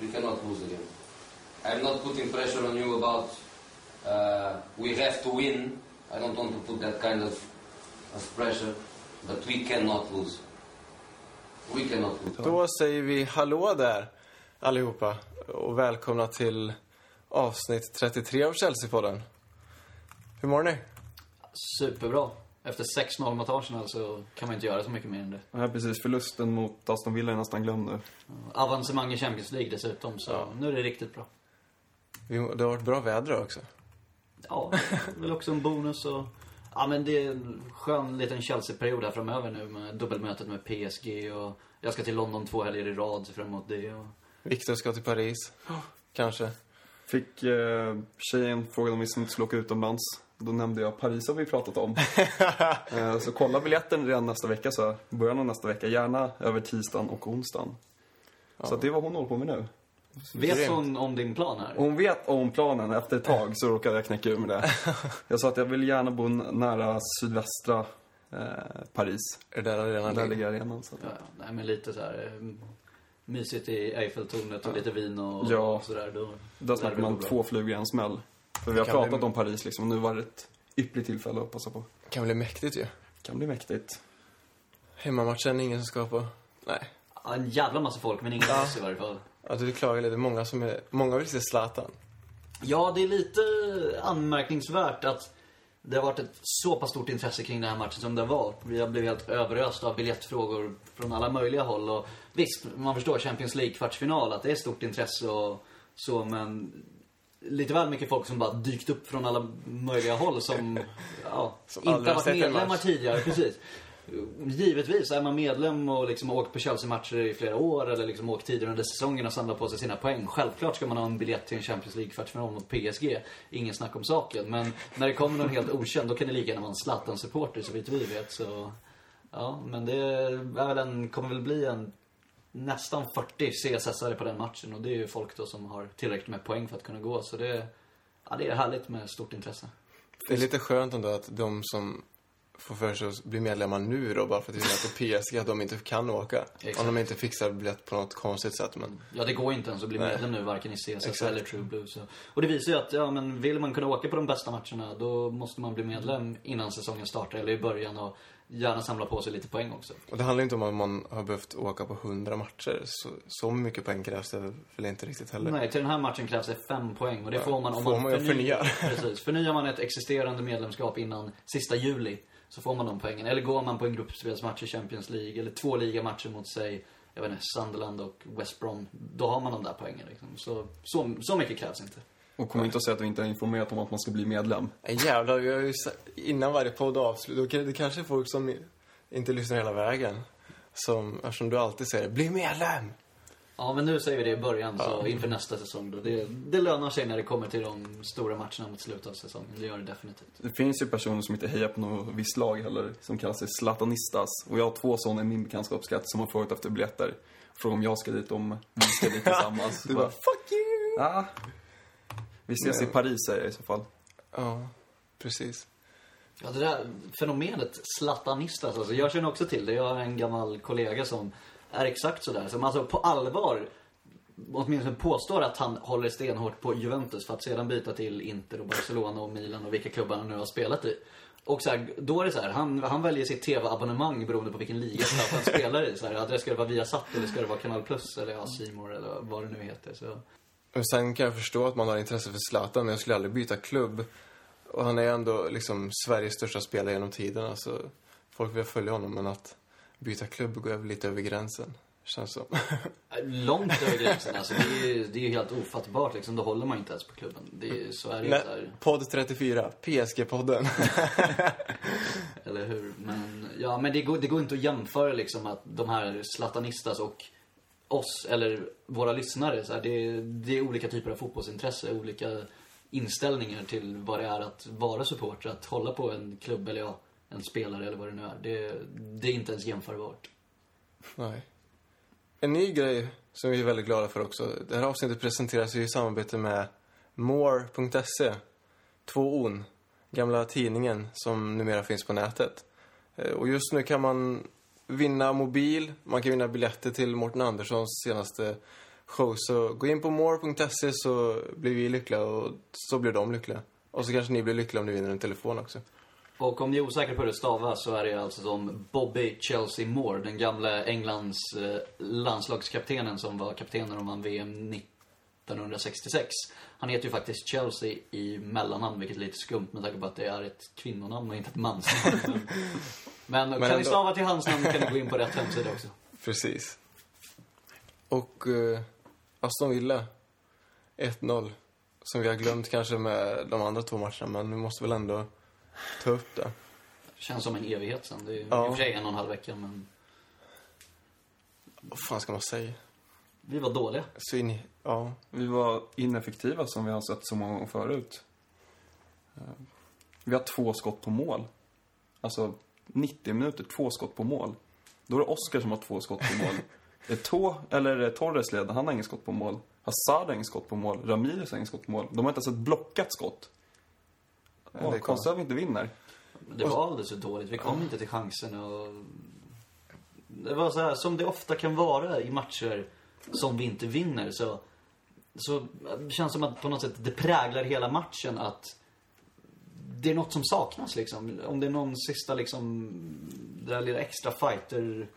We cannot lose again. I'm not putting pressure on you about uh, we have to win. I don't want to put that kind of, of pressure, but we cannot lose. We cannot lose. Då säger vi hallå där allihopa och välkomna till avsnitt 33 av Chelsea-podden. Hur mår ni? Superbra. Efter 6-0 mot Arsenal så kan man inte göra så mycket mer än det. Ja, precis. Förlusten mot Aston Villa är nästan glömd nu. Avancemang i Champions League dessutom, så nu är det riktigt bra. Det har varit bra väder också. Ja, det är väl också en bonus och... Ja, men det är en skön liten Chelsea-period här framöver nu med dubbelmötet med PSG och jag ska till London två helger i rad, fram emot det och... Viktor ska till Paris. Kanske. Fick eh, tjejen frågan om vi inte skulle åka utomlands. Då nämnde jag Paris har vi pratat om. eh, så kolla biljetten redan nästa vecka, så början av nästa vecka. Gärna över tisdagen och onsdagen. Så att det är vad hon håller på med nu. Vet hon om din plan här? Hon vet om planen. Efter ett tag så råkade jag knäcka ur med det. Jag sa att jag vill gärna bo nära sydvästra eh, Paris. Är det där arenan Där ligger? arenan. Så att, Ja, nej men lite så här eh, mysigt i Eiffeltornet och lite vin och, Ja. och sådär. Då, Där snackar man två flugor i en smäll. För vi har pratat bli- om Paris liksom, och nu var det ett ypperligt tillfälle att passa på. kan bli mäktigt ju. Kan bli mäktigt. Hemmamatchen, ingen som ska på. Nej. Ja, en jävla massa folk, men ingen ja. i varje fall. Ja, du klagar lite. Många som är... Många vill se Zlatan. Ja, det är lite anmärkningsvärt att det har varit ett så pass stort intresse kring den här matchen som det var. Vi har blivit helt överösta av biljettfrågor från alla möjliga håll. Och visst, man förstår Champions League-kvartsfinal, att det är stort intresse och så, men lite väl mycket folk som bara dykt upp från alla möjliga håll som, ja, Som inte har varit medlemmar tidigare. Precis. Givetvis, är man medlem och liksom åkt på Chelsea-matcher i flera år eller liksom åkt tidigare under säsongen och samlat på sig sina poäng. Självklart ska man ha en biljett till en Champions League-kvartsfinal mot PSG. Ingen snack om saken. Men när det kommer någon helt okänd, då kan det lika gärna vara en Zlatan-supporter så vitt vi vet. Så, ja, men det är väl en, kommer väl bli en nästan 40 CSS-are på den matchen. Och det är ju folk då som har tillräckligt med poäng för att kunna gå. Så det, ja, det är härligt med stort intresse. Det är lite skönt ändå att de som får för sig att bli medlemmar nu då, bara för att det är PSG, att de inte kan åka. Exakt. Om de inte fixar biljett på något konstigt sätt. Men Ja, det går inte ens att bli Nej. medlem nu, varken i CSS Exakt. eller True Blue. Så. Och det visar ju att, ja men vill man kunna åka på de bästa matcherna, då måste man bli medlem innan säsongen startar, eller i början, och gärna samla på sig lite poäng också. Och det handlar inte om att man har behövt åka på 100 matcher. Så, så mycket poäng krävs det väl inte riktigt heller. Nej, till den här matchen krävs det fem poäng och det Ja, får man om får man, man ju förnya. Precis. Förnyar man ett existerande medlemskap innan sista juli, så får man de poängen. Eller går man på en gruppspelsmatch i Champions League, eller två ligamatcher mot sig, jag vet inte, Sunderland och West Brom, då har man de där poängen liksom. Så, så, så mycket krävs inte. Och kom inte att säga att vi inte har informerat om att man ska bli medlem. Nej, jävlar, vi har ju innan varje podd avslut, det kanske är folk som inte lyssnar hela vägen. Som, eftersom du alltid säger bli medlem! Ja, men nu säger vi det i början, så inför nästa säsong då. Det, det lönar sig när det kommer till de stora matcherna mot slutet av säsongen. Det gör det definitivt. Det finns ju personer som inte hejar på något visst lag heller, som kallar sig Zlatanistas. Och jag har två sådana i min bekantskapskrets som har frågat efter biljetter. Frågar om jag ska dit, om vi ska dit tillsammans. Du bara, fuck you! Ja. Vi ses i Paris säger jag i så fall. Ja, precis. Ja, det där fenomenet Zlatanistas, alltså jag känner också till det. Jag har en gammal kollega som är exakt sådär. Som alltså på allvar åtminstone påstår att han håller stenhårt på Juventus för att sedan byta till Inter och Barcelona och Milan och vilka klubbar han nu har spelat i. Och så här, då är det så här, han, han väljer sitt tv-abonnemang beroende på vilken liga han spelar i. Så här, att det ska det vara Viasat eller ska det vara Kanal Plus eller ja, C More eller vad det nu heter. Så. Och sen kan jag förstå att man har intresse för Zlatan, men jag skulle aldrig byta klubb. Och han är ju ändå liksom Sveriges största spelare genom tiderna, så folk vill följa honom, men att byta klubb går över lite över gränsen. Känns som. Långt över gränsen alltså. Det är ju det är ju helt ofattbart liksom. Då håller man inte ens på klubben. Det är, så är det ju podd 34, PSG-podden. Eller hur? Men, ja, men det går, det går inte att jämföra liksom att de här Zlatanistas och oss, eller våra lyssnare. Så här, det, är- det är olika typer av fotbollsintresse, olika inställningar till vad det är att vara supporter, att hålla på en klubb eller ja, en spelare eller vad det nu är. Det, det är inte ens jämförbart. Nej. En ny grej som vi är väldigt glada för också. Det här avsnittet presenteras ju i samarbete med more.se. Två on. Gamla tidningen som numera finns på nätet. Eh, och just nu kan man vinna mobil, man kan vinna biljetter till Mårten Anderssons senaste show. Så gå in på more.se så blir vi lyckliga och så blir de lyckliga. Och så kanske ni blir lyckliga om ni vinner en telefon också. Och om ni är osäkra på hur det stavas så är det alltså som Bobby Chelsea Moore, den gamla Englands eh, landslagskaptenen som var kapten när de vann VM 1966. Han heter ju faktiskt Chelsea i mellannamn, vilket är lite skumt med tanke på att det är ett kvinnonamn och inte ett mansnamn. Men, men, kan ändå. ni stava till hans namn kan ni gå in på rätt hemsida också. Precis. Och uh, Aston Villa 1-0. Som vi har glömt kanske med de andra två matcherna, men vi måste väl ändå ta upp det. Känns som en evighet sen. Det är Ja. i och för sig en och en halv vecka, men Vad fan ska man säga? vi var dåliga. Så in, ja. Vi var ineffektiva som vi har sett så många gånger förut. Eh, Vi har två skott på mål. Alltså 90 minuter, två skott på mål. Då är det Oskar som har två skott på mål. Eto'o, eller Torres leder, han har inget skott på mål. Hazard har inget skott på mål. Ramirez har inget skott på mål. De har inte ens ett blockat skott. det är konstigt. konstigt att vi inte vinner. Det var alldeles för dåligt. Vi kom inte till chansen och... Det var så här, som det ofta kan vara i matcher som vi inte vinner så... Så det känns som att på något sätt det präglar hela matchen att det är något som saknas liksom. Om det är någon sista liksom, det där lilla extra fighter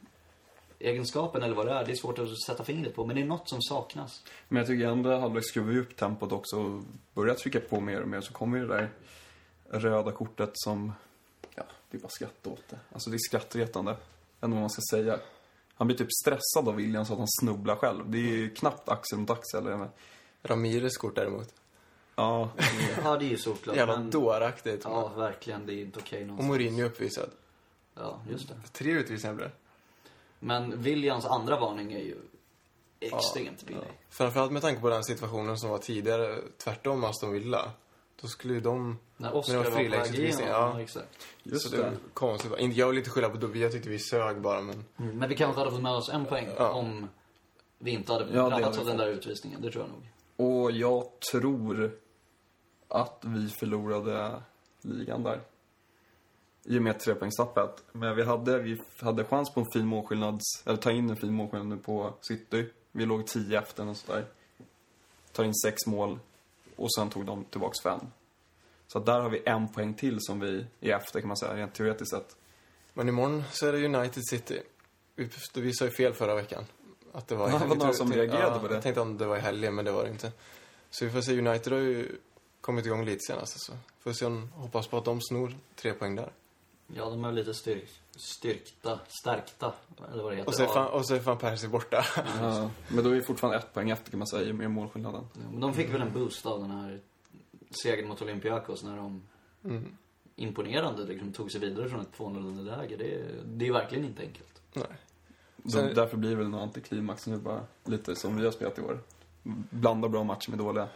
egenskapen eller vad det är. Det är svårt att sätta fingret på, men det är något som saknas. Men jag tycker i andra halvlek skruvar vi upp tempot också och börjar trycka på mer och mer så kommer ju det där röda kortet som, ja, det är bara skratt åt det. Alltså det är skrattretande. Än vad man ska säga. Han blir typ stressad av William så att han snubblar själv. Det är ju knappt axel mot axel. Ramirez kort däremot. Ja, Ja, det är ju såklart. Jävla men- dåraktigt. Ja, verkligen. Det är inte okej Och någonstans. Mourinho uppvisad. Ja, just det. Tre utvisningar blev det. Men Williams andra varning är ju extremt billig. Framförallt med tanke på den situationen som var tidigare, tvärtom Aston Villa. Då skulle ju de... När det var var på väg igenom. ja. Ja, exakt. just så det är konstigt. Inte- Jag vill inte skylla på Dubby, jag tyckte vi sög bara men... Men vi kanske hade fått med oss en poäng Ja. om vi inte hade Ja, drabbats av den där utvisningen. Det tror jag nog. Och jag tror att vi förlorade ligan där. I och med trepoängstappet. Men vi hade, vi hade chans på en fin målskillnad, eller ta in en fin målskillnad nu på City. Vi låg 10 efter och sådär. Tar in sex mål och sen tog de tillbaks fem. Så att där har vi en poäng till som vi är efter kan man säga, rent teoretiskt sett. Men imorgon så är det United City. Vi, sa ju fel förra veckan. Att det var... Ja, var någon som reagerade ja, på det. Jag tänkte om det var i helgen, men det var det inte. Så vi får se, United har ju kommit igång lite senast. Alltså. Får se om, hoppas på att de snor tre poäng där. Ja, de är lite styrk, styrkta, stärkta, eller vad det heter. Och så är fan, och så är fan Percy borta. Ja, men då är vi fortfarande ett poäng efter kan man säga, med målskillnaden. Ja, Men de fick väl en boost av den här segern mot Olympiakos när de Mm. imponerande liksom, tog sig vidare från ett 2-0 läge. Det, är- det är verkligen inte enkelt. Nej. Så Sen- därför blir det väl en antiklimax nu bara, lite som vi har spelat i år. Blanda bra matcher med dåliga.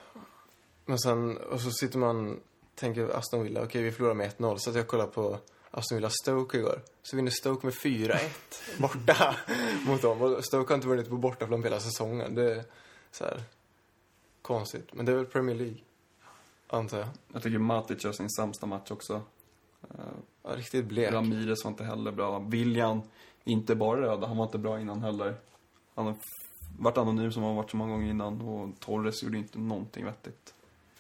Men sen, och så sitter man, tänker Aston Villa, okej vi förlorar med 1-0. Så att jag kollar på Aston Villa Stoke igår. Så vinner Stoke med 4-1 borta mot dem. Och Stoke har inte vunnit på bortaplan hela säsongen. Det är så här konstigt. Men det är väl Premier League, antar jag. Jag tycker Matic gör sin sämsta match också. Ja, riktigt blek. Ramirez var inte heller bra. William, inte bara röd, han var inte bra innan heller. Han har varit anonym som han har varit så många gånger innan och Torres gjorde inte någonting vettigt.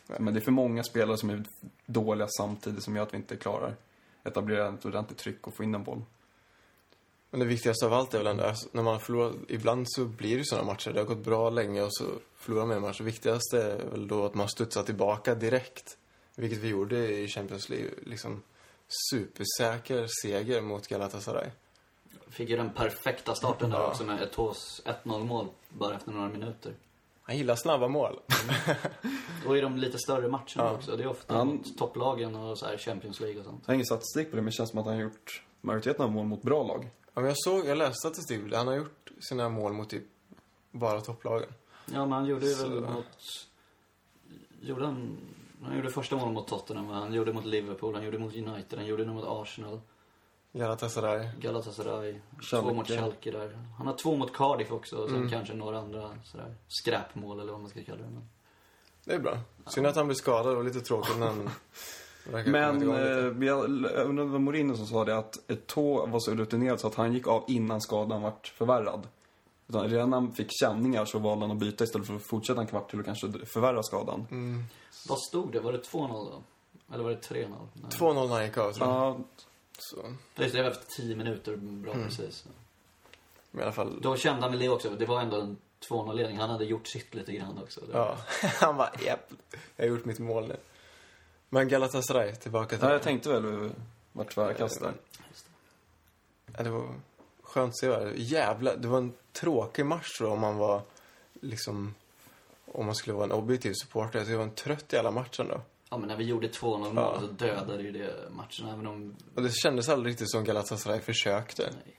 Men det är för många spelare som är dåliga samtidigt som gör att vi inte klarar etablera ett ordentligt tryck och få in en boll. Men det viktigaste av allt är väl ändå, alltså, när man förlorar, ibland så blir det sådana matcher. Det har gått bra länge och så förlorar man en match. Det viktigaste är väl då att man studsar tillbaka direkt. Vilket vi gjorde i Champions League. Liksom supersäker seger mot Galatasaray. Fick ju den perfekta starten där Ja. också med Eto'os 1-0 mål bara efter några minuter. Han gillar snabba mål. Och i de lite större matcherna Ja. också. Det är ofta Han- mot topplagen och så här Champions League och sånt. Jag har ingen statistik på det, men det känns som att han har gjort majoriteten av mål mot bra lag. Ja, men jag såg, jag läste statistik. Han har gjort sina mål mot typ bara topplagen. Ja, men han gjorde ju väl Så- mot... Gjorde han... Han gjorde första målet mot Tottenham, han gjorde mot Liverpool, han gjorde mot United, han gjorde mot Arsenal, Galatasaray. Galatasaray, Schalke. två mot Schalke där. Han har två mot Cardiff också, och sen Mm. kanske några andra sådär skräpmål eller vad man ska kalla det. Men... Det är bra. Synd att han blir skadad och lite tråkigt kommit Men eh, jag undrar om det var Mourinho som sa det att Eto'o var så rutinerad så att han gick av innan skadan vart förvärrad. Utan redan när han fick känningar så valde han att byta istället för att fortsätta en kvart till och kanske förvärra skadan. Mm. Vad stod det? Var det 2-0 då? Eller var det 3-0? Nej. 2-0 när han gick av, tror jag. Ja, Så, Precis, det var efter 10 minuter. Bra Mm. precis. men i alla fall... Då kände han väl det också. Det var ändå en 2-0-ledning. Han hade gjort sitt lite grann också. Det- Ja, han bara, japp, jag har gjort mitt mål nu. Men Galatasaray, tillbaka till... ja jag tänkte väl vart kast där. Ja, det var skönt att se. va? Jävla, det var en tråkig match då om man var liksom... Om man skulle vara en objektiv supporter. Så det var en trött i alla matchen då. Ja, men när vi gjorde 2-0 mål Ja. så dödade ju det matchen. Även om, Och det kändes aldrig riktigt som Galatasaray försökte. nej,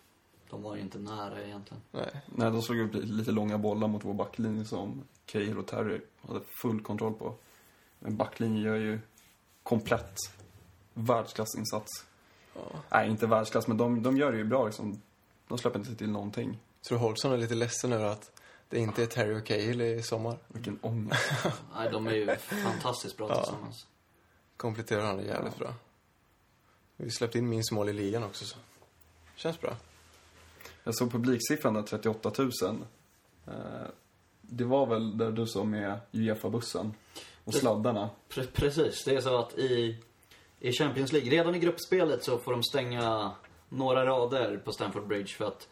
de var ju inte nära egentligen. Nej. Nej, de slog upp lite långa bollar mot vår backlinje som Cahill och Terry hade full kontroll på. Men backlinjen gör ju komplett världsklassinsats. Ja. Nej, inte världsklass, men de, de gör det ju bra liksom. De släpper inte till någonting. Tror Holson är lite ledsen över att det inte är Terry och Cahill i sommar. Vilken ångest. Nej, de är ju fantastiskt bra Ja. tillsammans. Kompletterar varandra jävligt bra. Vi släppte in minst mål i ligan också så. Känns bra. Jag såg publiksiffran där, 38 000. Eh, det var väl där du sa med Uefa-bussen och Det- sladdarna. Pre- precis, det är så att i, i Champions League, redan i gruppspelet så får de stänga några rader på Stamford Bridge för att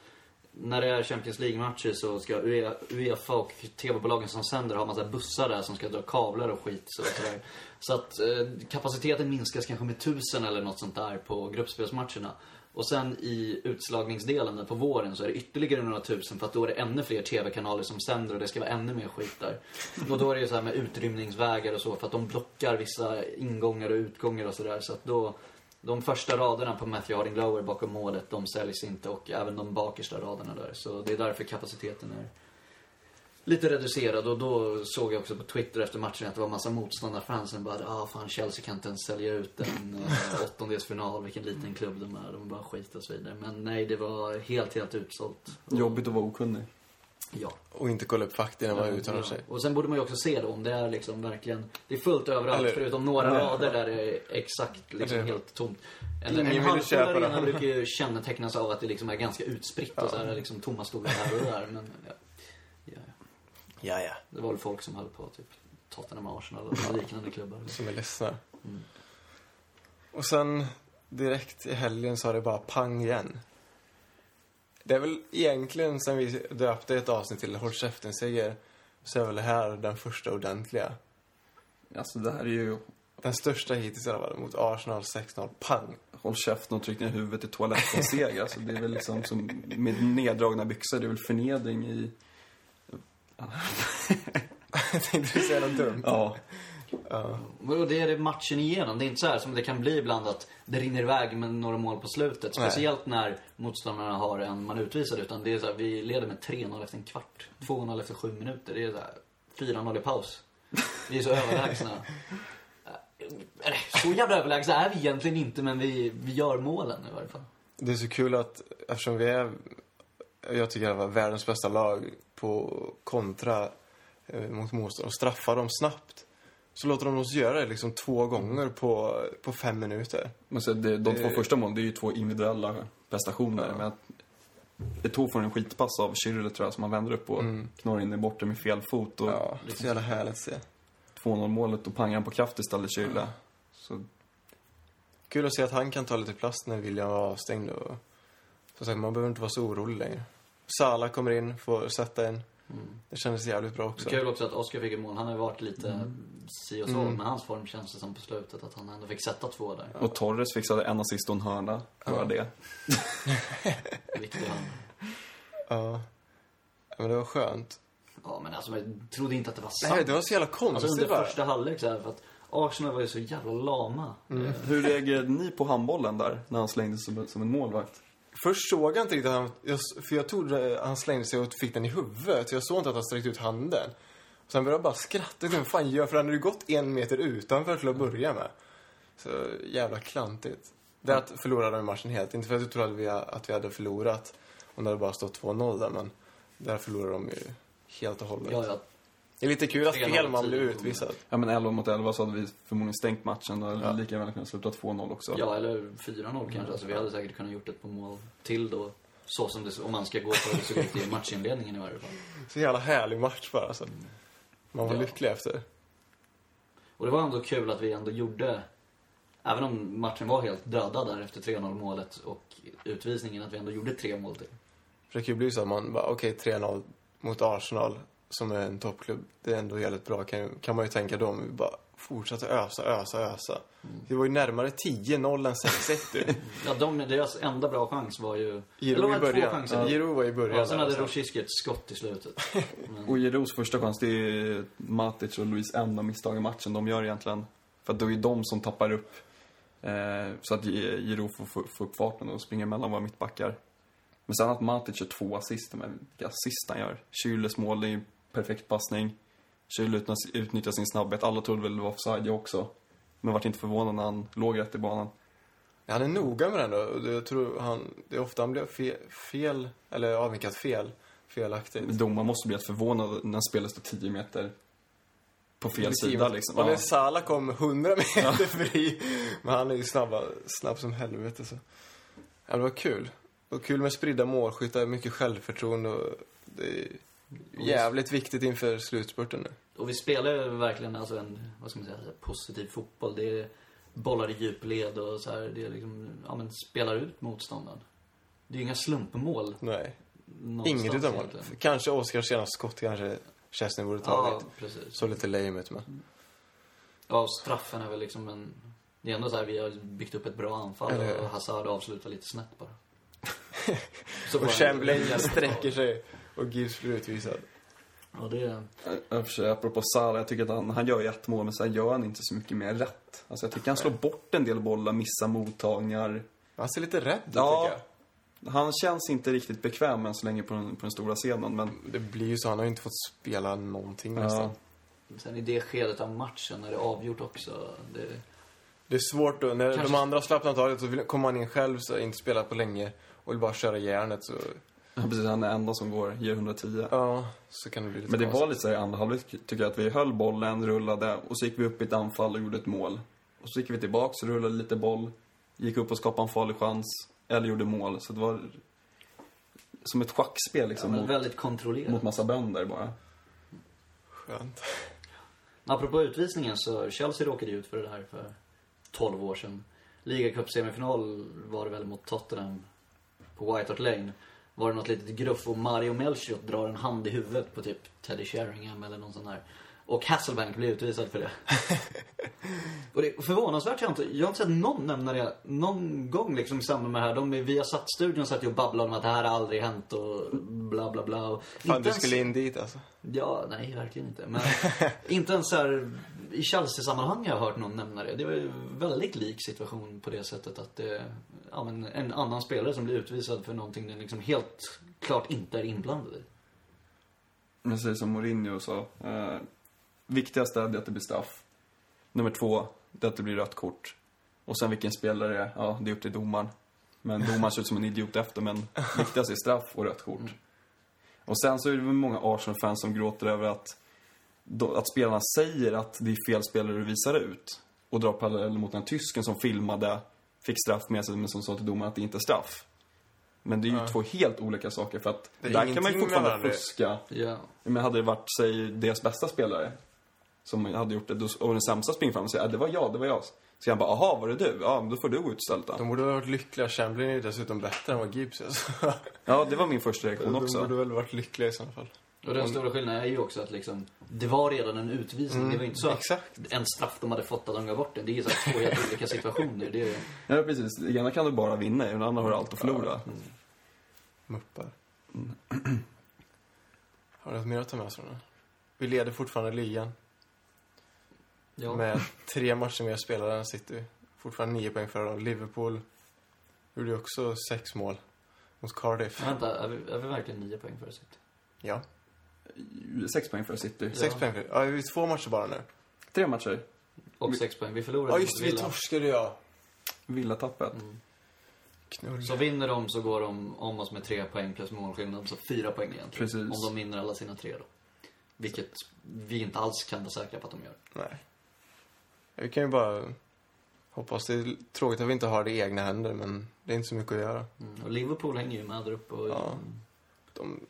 när det är Champions League-matcher så ska e- Uefa och TV-bolagen som sänder ha massa bussar där som ska dra kablar och skit så, sådär. Så att eh, kapaciteten minskas kanske med tusen eller något sånt där på gruppspelsmatcherna. Och sen i utslagningsdelen där på våren så är det ytterligare några tusen för att då är det ännu fler TV-kanaler som sänder och det ska vara ännu mer skit där. Och då är det ju så här med utrymningsvägar och så för att de blockar vissa ingångar och utgångar och sådär. Så att då, de första raderna på Matthew Harding Lower bakom målet, de säljs inte och även de bakersta raderna där. Så det är därför kapaciteten är lite reducerad och då såg jag också på Twitter efter matchen att det var massa motståndarfans som bara ah fan Chelsea kan inte ens sälja ut en eh, åttondelsfinal, vilken liten klubb de är, de är bara skit och så vidare. Men nej, det var helt, helt utsålt. Och- Jobbigt att vara okunnig. Ja. Och inte kolla upp fakta innan man Ja, uttalar ja. sig. Och sen borde man ju också se det om det är liksom verkligen, det är fullt överallt Eller- förutom några Nej. rader där det är exakt liksom Eller- helt tomt. En, en köpa arena brukar ju kännetecknas av att det liksom är ganska utspritt och så här liksom tomma stolar här och där. Men ja, ja, ja. Ja, ja. det var väl folk som höll på typ Tottenham Arsenal och liknande klubbar. Som är ledsna. Mm. Och sen direkt i helgen så har det bara pang igen. Det är väl egentligen sen vi döpte ett avsnitt till Håll käften-seger så är väl det här den första ordentliga. Alltså det här är ju Den största hittills i alla fall, mot Arsenal 6-0. Pang! håll käften och tryck ner huvudet i toaletten seger. Alltså det är väl liksom som med neddragna byxor, det är väl förnedring i... Jag tänkte du säga något dumt. Ja. Ja. Och det är det matchen igenom. Det är inte så här som det kan bli ibland att det rinner iväg med några mål på slutet. Nej. Speciellt när motståndarna har en man utvisad. Utan det är så här, vi leder med 3-0 efter en kvart. 2-0 efter 7 minuter. Det är så här, 4-0 i paus. Vi är så överlägsna. Eller, så jävla överlägsna är vi egentligen inte, men vi, vi gör målen i varje fall. Det är så kul att eftersom vi är, jag tycker det var världens bästa lag på kontra eh, mot motstånd och straffa dem snabbt. Så låter de oss göra det liksom två gånger på, på fem minuter. Men så det, de två Det- första målen, det är ju två individuella prestationer. Ja. Men tog från en skitpass av Schürrle tror jag, som han vänder upp och Mm. knorrar in den borta med fel fot. Och Ja, det är så jävla härligt att se. 2-0 målet och pangar han på kraft istället, Schürrle. Så Kul att se att han kan ta lite plats när William var avstängd. Och, som sagt, man behöver inte vara så orolig längre. Sala kommer in, får sätta en. Det kändes jävligt bra också. Kul också att Oskar fick ett mål. Han har ju varit lite si och så Mm. med hans form känns det som på slutet. Att han ändå fick sätta två där. Och Torres fixade en assist och en hörna. Bara Ja. det. Viktig han. Ja. Men det var skönt. Ja, men alltså jag trodde inte att det var sant. Nej, det var så jävla Alltså konstigt under bara. första halvlek så här, för att Arsenal var ju så jävla lama. Eh, Hur reagerade ni på handbollen där, när han slängdes som, som en målvakt? Först såg jag inte riktigt att han... Jag, för jag trodde han slängde sig och fick den i huvudet. Jag såg inte att han sträckte ut handen. Sen började jag bara skratta. Vad fan gör? För han hade ju gått en meter utanför till att börja med. Så jävla klantigt. Där förlorade de matchen helt. Inte för att jag trodde att vi, att vi hade förlorat om det hade bara stått 2-0 där, men där förlorade de ju helt och hållet. Ja, jag det är lite kul att 3-0 fel man blev utvisad. Ja men 11 mot 11 så hade vi förmodligen stängt matchen. Då hade Ja. lika väl kunnat sluta 2-0 också. ja, eller 4-0 kanske. Alltså vi hade säkert kunnat gjort ett på mål till då. Så som det, om man ska gå på hur det såg ut i matchinledningen i varje fall. Så jävla härlig match bara. Alltså. Man var Ja. lycklig efter. Och det var ändå kul att vi ändå gjorde, även om matchen var helt dödad där efter 3-0 målet och utvisningen, att vi ändå gjorde tre mål till. För det kan ju bli så att man bara, okej 3-0 mot Arsenal som är en toppklubb. Det är ändå jävligt bra kan, kan man ju tänka då. om Vi bara fortsatte ösa, ösa, ösa. Det var ju närmare 10-0 än 6-1 ju. Ja, de, deras enda bra chans var ju... Giro var i det två början. chanser? Giro var i början. Ja, sen hade. Rosiski ett skott i slutet. Men, Och Giroux första chans, det är Matic och Luis enda misstag i matchen de gör egentligen. För att det är ju de som tappar upp. Eh, så att Gi- Giroux får, får upp farten och springer mellan våra mittbackar. Men sen att Matic gör två assist, men vilka assist han gör. Schürrles mål, det är ju perfekt passning. Utnyttjar- utnyttjar sin snabbhet. Alla trodde väl det var offside jag också. Men vart inte förvånad när han låg rätt i banan. Han är noga med den då. och Jag tror han, det är ofta han blir fel, fel eller avvinkat fel. Felaktigt. Domaren måste bli förvånad när spelet står 10 meter på fel sida liksom. Och när Ja. Salah kom 100 meter fri. Men han är ju snabba, snabb som helvete så. Ja, det var kul. Var kul med spridda målskyttar, mycket självförtroende och det är jävligt viktigt inför slutspurten nu. och vi spelar verkligen alltså en, vad ska man säga, positiv fotboll. Det är bollar i djupled och så här, det är liksom, ja men spelar ut motståndaren. Det är ju inga slumpmål Nej, inget utav mål. Kanske Oskars senaste skott kanske Chesney borde Ja, tagit. precis. Så lite lame ut men. Ja, och straffen är väl liksom en... Det är ändå så här, vi har byggt upp ett bra anfall och Hazard avslutar lite snett bara. Och Chamberlain sträcker sig och Gibbs blir utvisad. Ja, det är... Jag sig, apropå Salah, jag tycker att han, han gör ett mål, men sen gör han inte så mycket mer rätt. Alltså jag tycker han slår bort en del bollar, missar mottagningar. Han ser lite rädd ut Ja. tycker jag. Han känns inte riktigt bekväm än så länge på den, på den stora scenen, men... Det blir ju så, han har ju inte fått spela någonting Ja. nästan. Sen i det skedet av matchen när det är avgjort också. Det... Det är svårt då, när Kanske- de andra har slappnat av så kommer man in själv så inte spelat på länge och vill bara köra järnet så, Ja, precis, han är enda som går, ger 110. ja, så kan det bli lite Men det var konstigt. lite så här i andra halvlek, tycker jag, att vi höll bollen, rullade och så gick vi upp i ett anfall och gjorde ett mål. Och så gick vi tillbaks, rullade lite boll, gick upp och skapade en farlig chans, eller gjorde mål. Så det var som ett schackspel Ja, liksom, men mot, väldigt kontrollerat. mot massa bönder bara. Skönt. Apropå utvisningen så Chelsea råkade ut för det här för 12 år sedan. Ligacup-semifinal var det väl mot Tottenham på White Hart Lane. Var det något litet gruff och Mario Melchiot drar en hand i huvudet på typ Teddy Sheringham eller någon sån där. Och Hasselbank blir utvisad för det. och det är förvånansvärt, jag har inte, jag har inte sett någon nämna det någon gång liksom i samband med det här. De i Viasat-studion satt ju och babblade om att det här har aldrig hänt och bla bla bla. Och Fan, inte du ens- skulle in dit alltså. Ja, nej, verkligen inte. Men inte ens så här, i Chelsea-sammanhang har jag hört någon nämna det. Det var ju väldigt lik situation på det sättet att det, ja, men en annan spelare som blir utvisad för någonting den liksom helt klart inte är inblandad i. Jag säger som Mourinho sa. Eh, viktigast är att det blir straff. Nummer två, det är att det blir rött kort. Och sen vilken spelare det är, ja, det är upp till domaren. Men domaren ser ut som en idiot efter, men viktigast är straff och rött kort. Och sen så är det väl många Arsenal-fans som gråter över att, då, att spelarna säger att det är fel spelare du visar ut. Och drar paralleller mot den tysken som filmade, fick straff med sig, men som sa till domaren att det inte är straff. Men det är ju Ja. två helt olika saker, för att där kan man ju fortfarande fuska. Ja. Men hade det varit, säg, deras bästa spelare som hade gjort det, då- och den sämsta springer fram och säger att det var jag, det var jag. Så jag bara, aha, var det du? Ja, men då får du gå ut istället. De borde ha varit lyckliga. Chamberlain är ju dessutom bättre än vad Gibbs är. Så. Ja, det var min första reaktion De också. borde väl varit lyckliga i sådana fall. Och den stora skillnaden är ju också att liksom, det var redan en utvisning. det var inte så att exakt. en straff de hade fått att de gav bort den. Det är ju så två helt olika situationer. Det är, Ja, precis. I ena kan du bara vinna, i den andra har du allt att förlora. Muppar. Har du något mer att ta med oss från det? Vi leder fortfarande ligan. ja. Med tre matcher mer spelare än City. Fortfarande nio poäng före dem. Liverpool gjorde ju också sex mål mot Cardiff. Vänta, är vi, är vi verkligen nio poäng före City? Ja, Sex poäng för City. sex Ja. poäng för... Ja, vi är två matcher bara nu. Tre matcher. Och sex poäng. Vi förlorade Ja, mot just det. Vi Villa. torskade ja. Villatappet. Knull. Så vinner de så går de om oss med tre poäng plus målskillnad, så fyra poäng egentligen. Precis. Om de vinner alla sina tre då. Vilket vi inte alls kan vara säkra på att de gör. Nej. Vi kan ju bara Hoppas det är tråkigt att vi inte har det i egna händer, men det är inte så mycket att göra. Mm. Och Liverpool hänger ju med där uppe. Och, Ja. De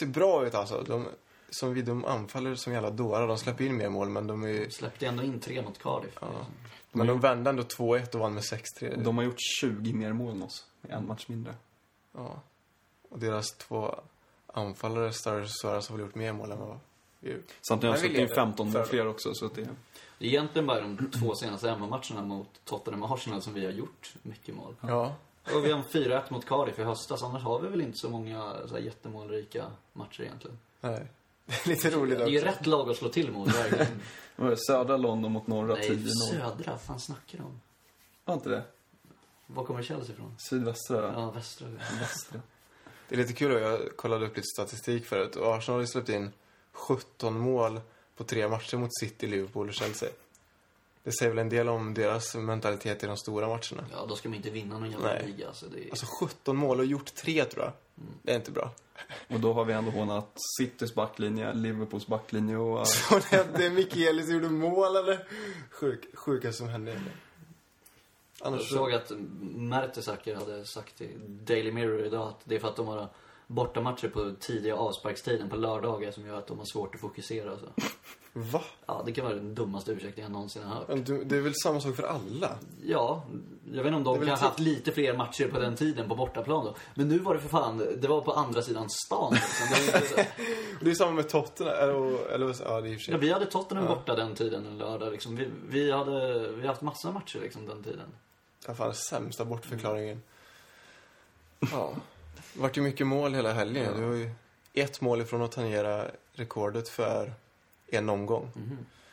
ser bra ut alltså. De, som vi, de anfaller som jävla dårar. De släpper in mer mål, men de är ju... Släppte ändå in tre mot Cardiff. Ja. Men de vände ändå 2-1 och vann med 6-3. De har gjort 20 mer mål än oss. med En match mindre. Ja. Och deras två anfallare, Sturridge och Suarez, har väl gjort mer mål än vad vi. Samtidigt har de släppt in leder 15 mål fler också. Så att det, Det är egentligen bara de två senaste hemmamatcherna mot Tottenham och Arsenal som vi har gjort mycket mål. Ja. Och vi har en 4-1 mot Cardiff i höstas. Annars har vi väl inte så många så här, jättemålrika matcher egentligen. Nej. Det är lite roligt Det är ju också. rätt lag att slå till mot, verkligen. Vad var det? Södra London mot norra Nej, 10-0. södra. Vad fan snackar du om? Var inte det? Var kommer Chelsea ifrån? Sydvästra? Ja, västra. Västra. Det är lite kul. Jag kollade upp lite statistik förut. Och Arsenal har ju släppt in 17 mål på tre matcher mot City, Liverpool och Chelsea. Det säger väl en del om deras mentalitet i de stora matcherna. Ja, då ska man inte vinna någon jävla Nej. liga. Alltså, det är... Alltså 17 mål och gjort tre tror jag. Det är inte bra. Och då har vi ändå hånat Citys backlinje, Liverpools backlinje och... Så det, det är Mikaelis som gjorde mål eller? Sjuk, sjukaste som hände egentligen. Jag Annars såg att Mertesacker hade sagt till Daily Mirror idag att det är för att de har bortamatcher på tidiga avsparkstiden på lördagar som gör att de har svårt att fokusera och så. Va? Ja, det kan vara den dummaste ursäkten jag någonsin har hört. Men du, det är väl samma sak för alla? Ja, jag vet inte om de Det är väl kan ha ti- haft lite fler matcher på den tiden på bortaplan då. Men nu var det för fan, det var på andra sidan stan liksom. det så... Det är samma med Tottenham. Eller, eller, ja, det är ja. Vi hade Tottenham borta den tiden en lördag liksom. Vi, vi hade, vi haft massa matcher liksom den tiden. Är fan sämsta bortförklaringen. Ja. Det vart ju mycket mål hela helgen. Det var ju ett mål ifrån att tangera rekordet för en omgång.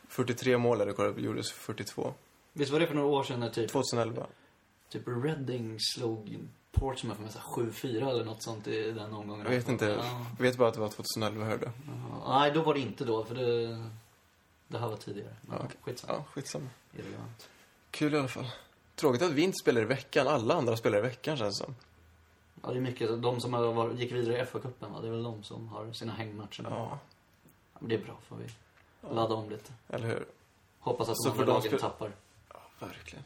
43 mål är rekordet, gjordes 42. Visst var det för några år sedan när typ 2011. Typ Reading slog Portsmouth med så här 7-4 eller något sånt i den omgången. Jag vet inte. Ja. Jag vet bara att det var 2011 hörde. Ja. Nej, då var det inte då, för det, det här var tidigare. Men Ja, okej. skitsamma. Ja, skitsamma. Irrelevant. Kul i alla fall. Tråkigt att vi inte spelar i veckan. Alla andra spelar i veckan känns det som. Ja, det är mycket. De som har, gick vidare i FA-cupen, va? det är väl de som har sina hängmatcher. Ja, Ja, men det är bra, får vi ladda om lite. eller hur? Hoppas att Så de andra lagen spel- tappar. Ja, verkligen.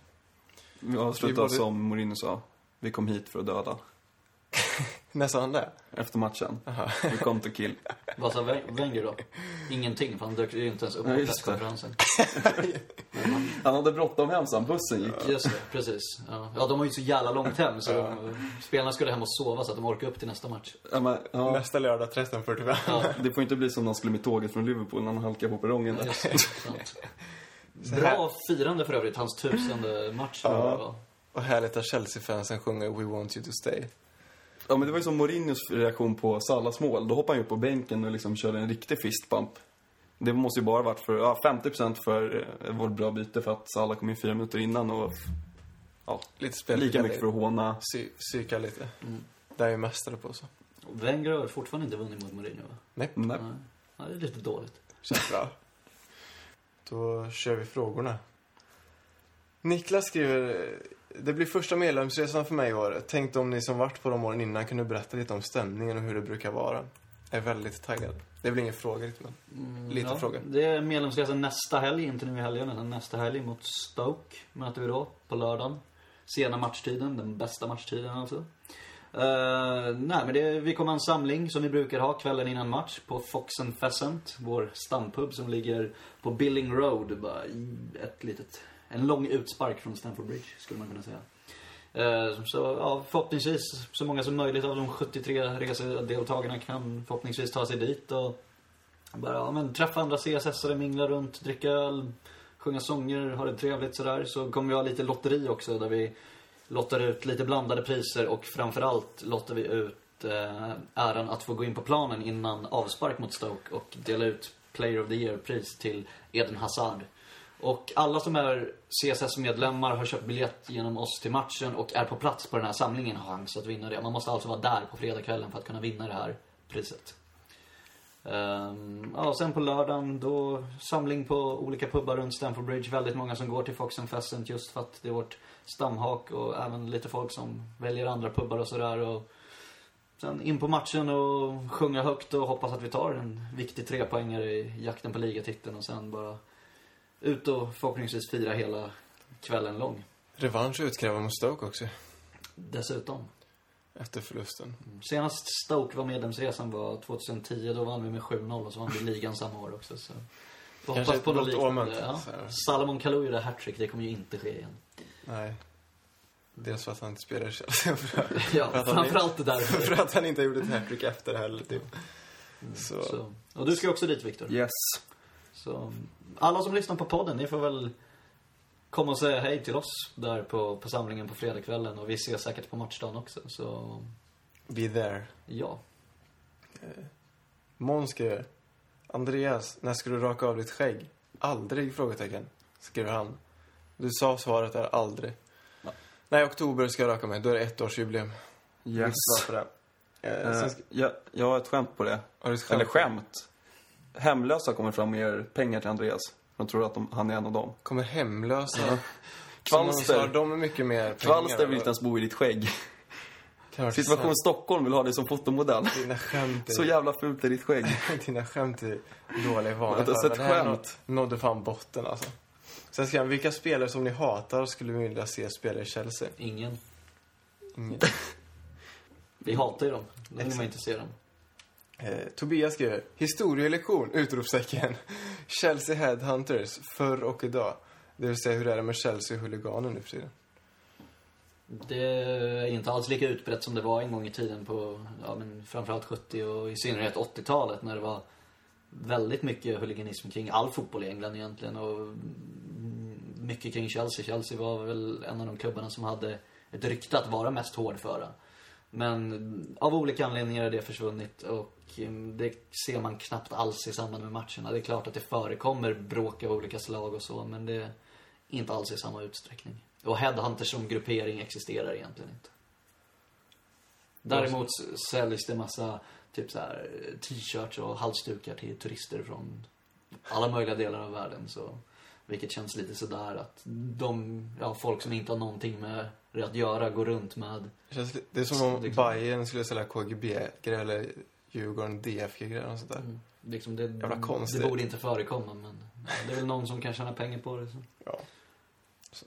Vi avslutar Vi borde- som Mourinho sa. Vi kom hit för att döda. När sa han det? Efter matchen. Aha. We come to kill. Vad sa Wen- Wenger då? Ingenting, för han dök ju inte ens upp på presskonferensen. Han hade bråttom hem så han bussen gick. Just det, precis. Ja. ja, de var ju så jävla långt hem så de, spelarna skulle hem och sova så att de orkade upp till nästa match. Ja, men, ja, Nästa lördag 13.45. Ja, det får inte bli som när han skulle med tåget från Liverpool när han halkade på perrongen där. just det. Bra firande för övrigt, hans tusende match. var. Och härligt att Chelsea-fansen sjunger We want you to stay. Ja, men det var ju som Mourinhos reaktion på Salas mål. Då hoppade han ju på bänken och liksom körde en riktig fistbump. Det måste ju bara varit för, ja, 50% för eh, vårt bra byte för att Salah kom in fyra minuter innan och ja, Lite spel. lika mycket för att håna. Sy, psyka lite. Mm. Det är ju mästare på så. Och Wenger har fortfarande inte vunnit mot Mourinho va? Nej, Nej. Nej. Ja, det är lite dåligt. känns bra. Då kör vi frågorna. Niklas skriver, det blir första medlemsresan för mig i år. Tänkte om ni som varit på de åren innan kunde berätta lite om stämningen och hur det brukar vara. Jag är väldigt taggad. Det är väl ingen fråga riktigt, men lite fråga. Mm, Det är medlemsresan nästa helg, inte nu i helgen, utan nästa helg mot Stoke möter vi då på lördagen. Sena matchtiden, den bästa matchtiden alltså. Eh, nej men det, vi kommer ha en samling som vi brukar ha kvällen innan match på Fox and Pheasant, vår stampub som ligger på Billing Road, bara ett litet, en lång utspark från Stamford Bridge skulle man kunna säga. Eh, så ja, förhoppningsvis så många som möjligt av de 73 resedeltagarna kan förhoppningsvis ta sig dit och bara ja, men, träffa andra CSS-are, mingla runt, dricka öl, sjunga sånger, ha det trevligt sådär. Så kommer vi ha lite lotteri också där vi lottar ut lite blandade priser och framförallt lottar vi ut eh, äran att få gå in på planen innan avspark mot Stoke och dela ut Player of the Year-pris till Eden Hazard. Och alla som är CSS-medlemmar har köpt biljett genom oss till matchen och är på plats på den här samlingen har chans att vinna det. Man måste alltså vara där på fredagskvällen för att kunna vinna det här priset. Um, ja, sen på lördagen då samling på olika pubbar runt Stamford Bridge. Väldigt många som går till Fox and Pheasant just för att det är vårt stamhak och även lite folk som väljer andra pubbar och sådär. Och sen in på matchen och sjunga högt och hoppas att vi tar en viktig trepoängare i jakten på ligatiteln och sen bara ut och förhoppningsvis fira hela kvällen lång. Revansch utkräva mot Stoke också, Dessutom. efter förlusten. Senast Stoke var medlemsresan var 2010. Då vann vi med 7-0 och så vann vi ligan samma år också. Så. Kanske hoppas på något liknande. Ja. Salomon Kalou gjorde hattrick. Det kommer ju inte ske igen. Nej. Dels för att han inte spelar Chelsea Ja, framförallt det där. för att han inte gjort ett hattrick efter det heller, typ. Så. Så. Och du ska också dit, Viktor. Yes. Så alla som lyssnar på podden, ni får väl komma och säga hej till oss där på, på samlingen på fredagskvällen. Och vi ses säkert på matchdagen också. Så, Be there. ja. Måns skriver. Andreas, när ska du raka av ditt skägg? Aldrig? Frågetecken. Skriver han. Du sa svaret är aldrig. Ja. Nej, i oktober ska jag raka mig. Då är det ett årsjubileum. Yes. Det. Eh, Eh, ska, jag, jag har ett skämt på det. har du ett Eller skämt. Hemlösa kommer fram och ger pengar till Andreas. De tror att de, han är en av dem. Kommer hemlösa. Kvalster. De sa, de är mycket mer pengar. Kvalster vill inte ens bo i ditt skägg. Situation Stockholm vill ha dig som fotomodell. Dina skämt är, Så jävla fult är ditt skägg. dina skämt är dåliga i vanliga Vänta, fall. så men ett det här skämt? nå- nådde fan botten alltså. Sen skrev han, vilka spelare som ni hatar skulle ni vilja se spela i Chelsea? Ingen. Ingen. Vi hatar ju dem. Då vill man inte se dem. Eh, Tobias skriver, historielektion! Utropstecken. Chelsea Headhunters, förr och idag. Det vill säga, hur är det med Chelsea-huliganer nu för tiden? Det är inte alls lika utbrett som det var en gång i tiden på ja, men framförallt 70 och i synnerhet 80-talet när det var väldigt mycket huliganism kring all fotboll i England egentligen och mycket kring Chelsea. Chelsea var väl en av de klubbarna som hade ett rykte att vara mest hårdföra. Men av olika anledningar är det försvunnit och eh, det ser man knappt alls i samband med matcherna. Det är klart att det förekommer bråk av olika slag och så, men det är inte alls i samma utsträckning. Och Headhunters som gruppering existerar egentligen inte. Däremot säljs det massa typ såhär eh, t-shirts och halsdukar till turister från alla möjliga delar av världen. Så, vilket känns lite sådär att de, ja, folk som inte har någonting med det att göra går runt med Det, känns, det är som om Liksom. Bayern skulle sälja KGB-grejer eller Djurgården DFG-grejer och sånt där. Liksom det, Jävla konstigt. det borde inte förekomma men det är väl någon som kan tjäna pengar på det. Så. Ja. Så,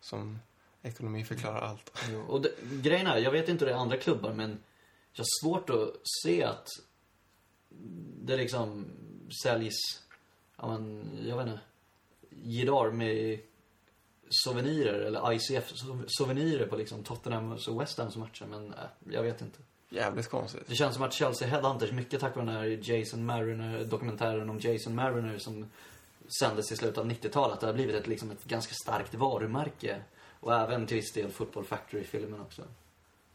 som ekonomi förklarar allt. Jo, och det, grejen är, jag vet inte hur det är andra klubbar men jag har svårt att se att det liksom säljs, ja men, jag vet inte, Gidar med souvenirer eller ICF-souvenirer på liksom Tottenham och West Hams matcher men äh, jag vet inte. Jävligt konstigt. Det känns som att Chelsea Headhunters, mycket tack vare den här Jason Mariner, dokumentären om Jason Mariner som sändes i slutet av 90-talet. Det har blivit ett, liksom ett ganska starkt varumärke. Och även till viss del Football Factory-filmen också.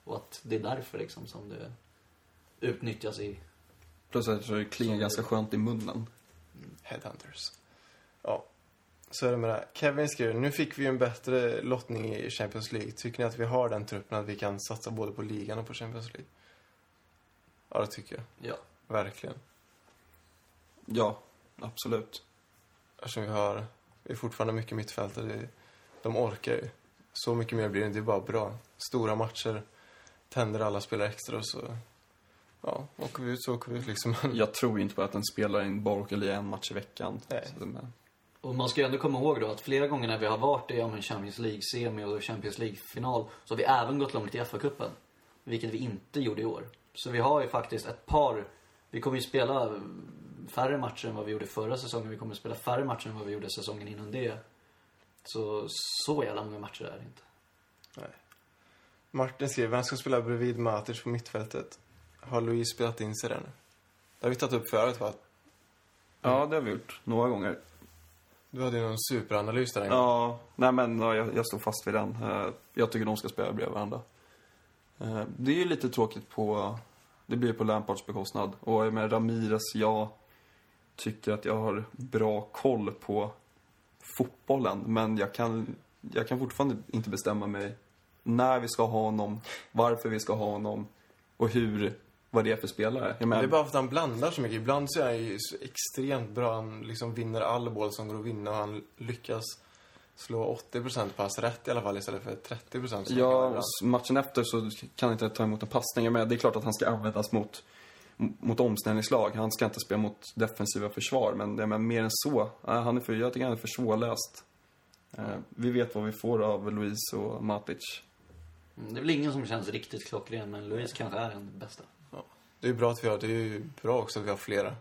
Och att det är därför liksom som det utnyttjas i... Plus att det klingar ganska skönt i munnen. Headhunters. Ja, så är det med det. Kevin skriver, nu fick vi ju en bättre lottning i Champions League. Tycker ni att vi har den truppen att vi kan satsa både på ligan och på Champions League? Ja, det tycker jag. Ja. Verkligen. Ja, absolut. Eftersom vi har, vi är fortfarande mycket mittfältare. De orkar ju. Så mycket mer blir det inte. Det är bara bra. Stora matcher. Tänder alla spelare extra och så... Ja, åker vi ut så åker vi ut liksom. Jag tror inte på att en spelare bara orkar lira en match i veckan. Nej. Och man ska ju ändå komma ihåg då att flera gånger när vi har varit i ja, men Champions League-semi och Champions League-final så har vi även gått långt i FA-cupen. Vilket vi inte gjorde i år. Så vi har ju faktiskt ett par, vi kommer ju spela färre matcher än vad vi gjorde förra säsongen. Vi kommer spela färre matcher än vad vi gjorde säsongen innan det. Så, så jävla många matcher är det inte. Martin skriver, vem ska spela bredvid Matic på mittfältet? Har Louise spelat in sig där nu? Det har vi tagit upp förut va? Ja, det har vi gjort. Några gånger. Du hade ju någon superanalys där en gång. Ja, nej men ja, jag, jag står fast vid den. Eh, Jag tycker de ska spela bredvid varandra. Eh, Det är ju lite tråkigt på... Det blir på Lampards bekostnad. Och med Ramirez, jag tycker att jag har bra koll på fotbollen. Men jag kan, jag kan fortfarande inte bestämma mig när vi ska ha honom, varför vi ska ha honom och hur, vad det är för spelare. Jag Det är bara för att han blandar så mycket. Ibland så är han ju så extremt bra. Han liksom vinner all boll som går att vinna och han lyckas slå 80% pass rätt i alla fall istället för 30% som Ja, matchen efter så kan han inte ta emot en passning. Menar, det är klart att han ska användas mot, mot omställningslag. Han ska inte spela mot defensiva försvar. Men jag menar, mer än så. Han är för, jag tycker han är för svårläst. Eh, vi vet vad vi får av Luis och Matic. Mm, Det är väl ingen som känns riktigt klockren, men Louise kanske är den bästa. Det är bra att vi har, det är ju bra också att vi har flera.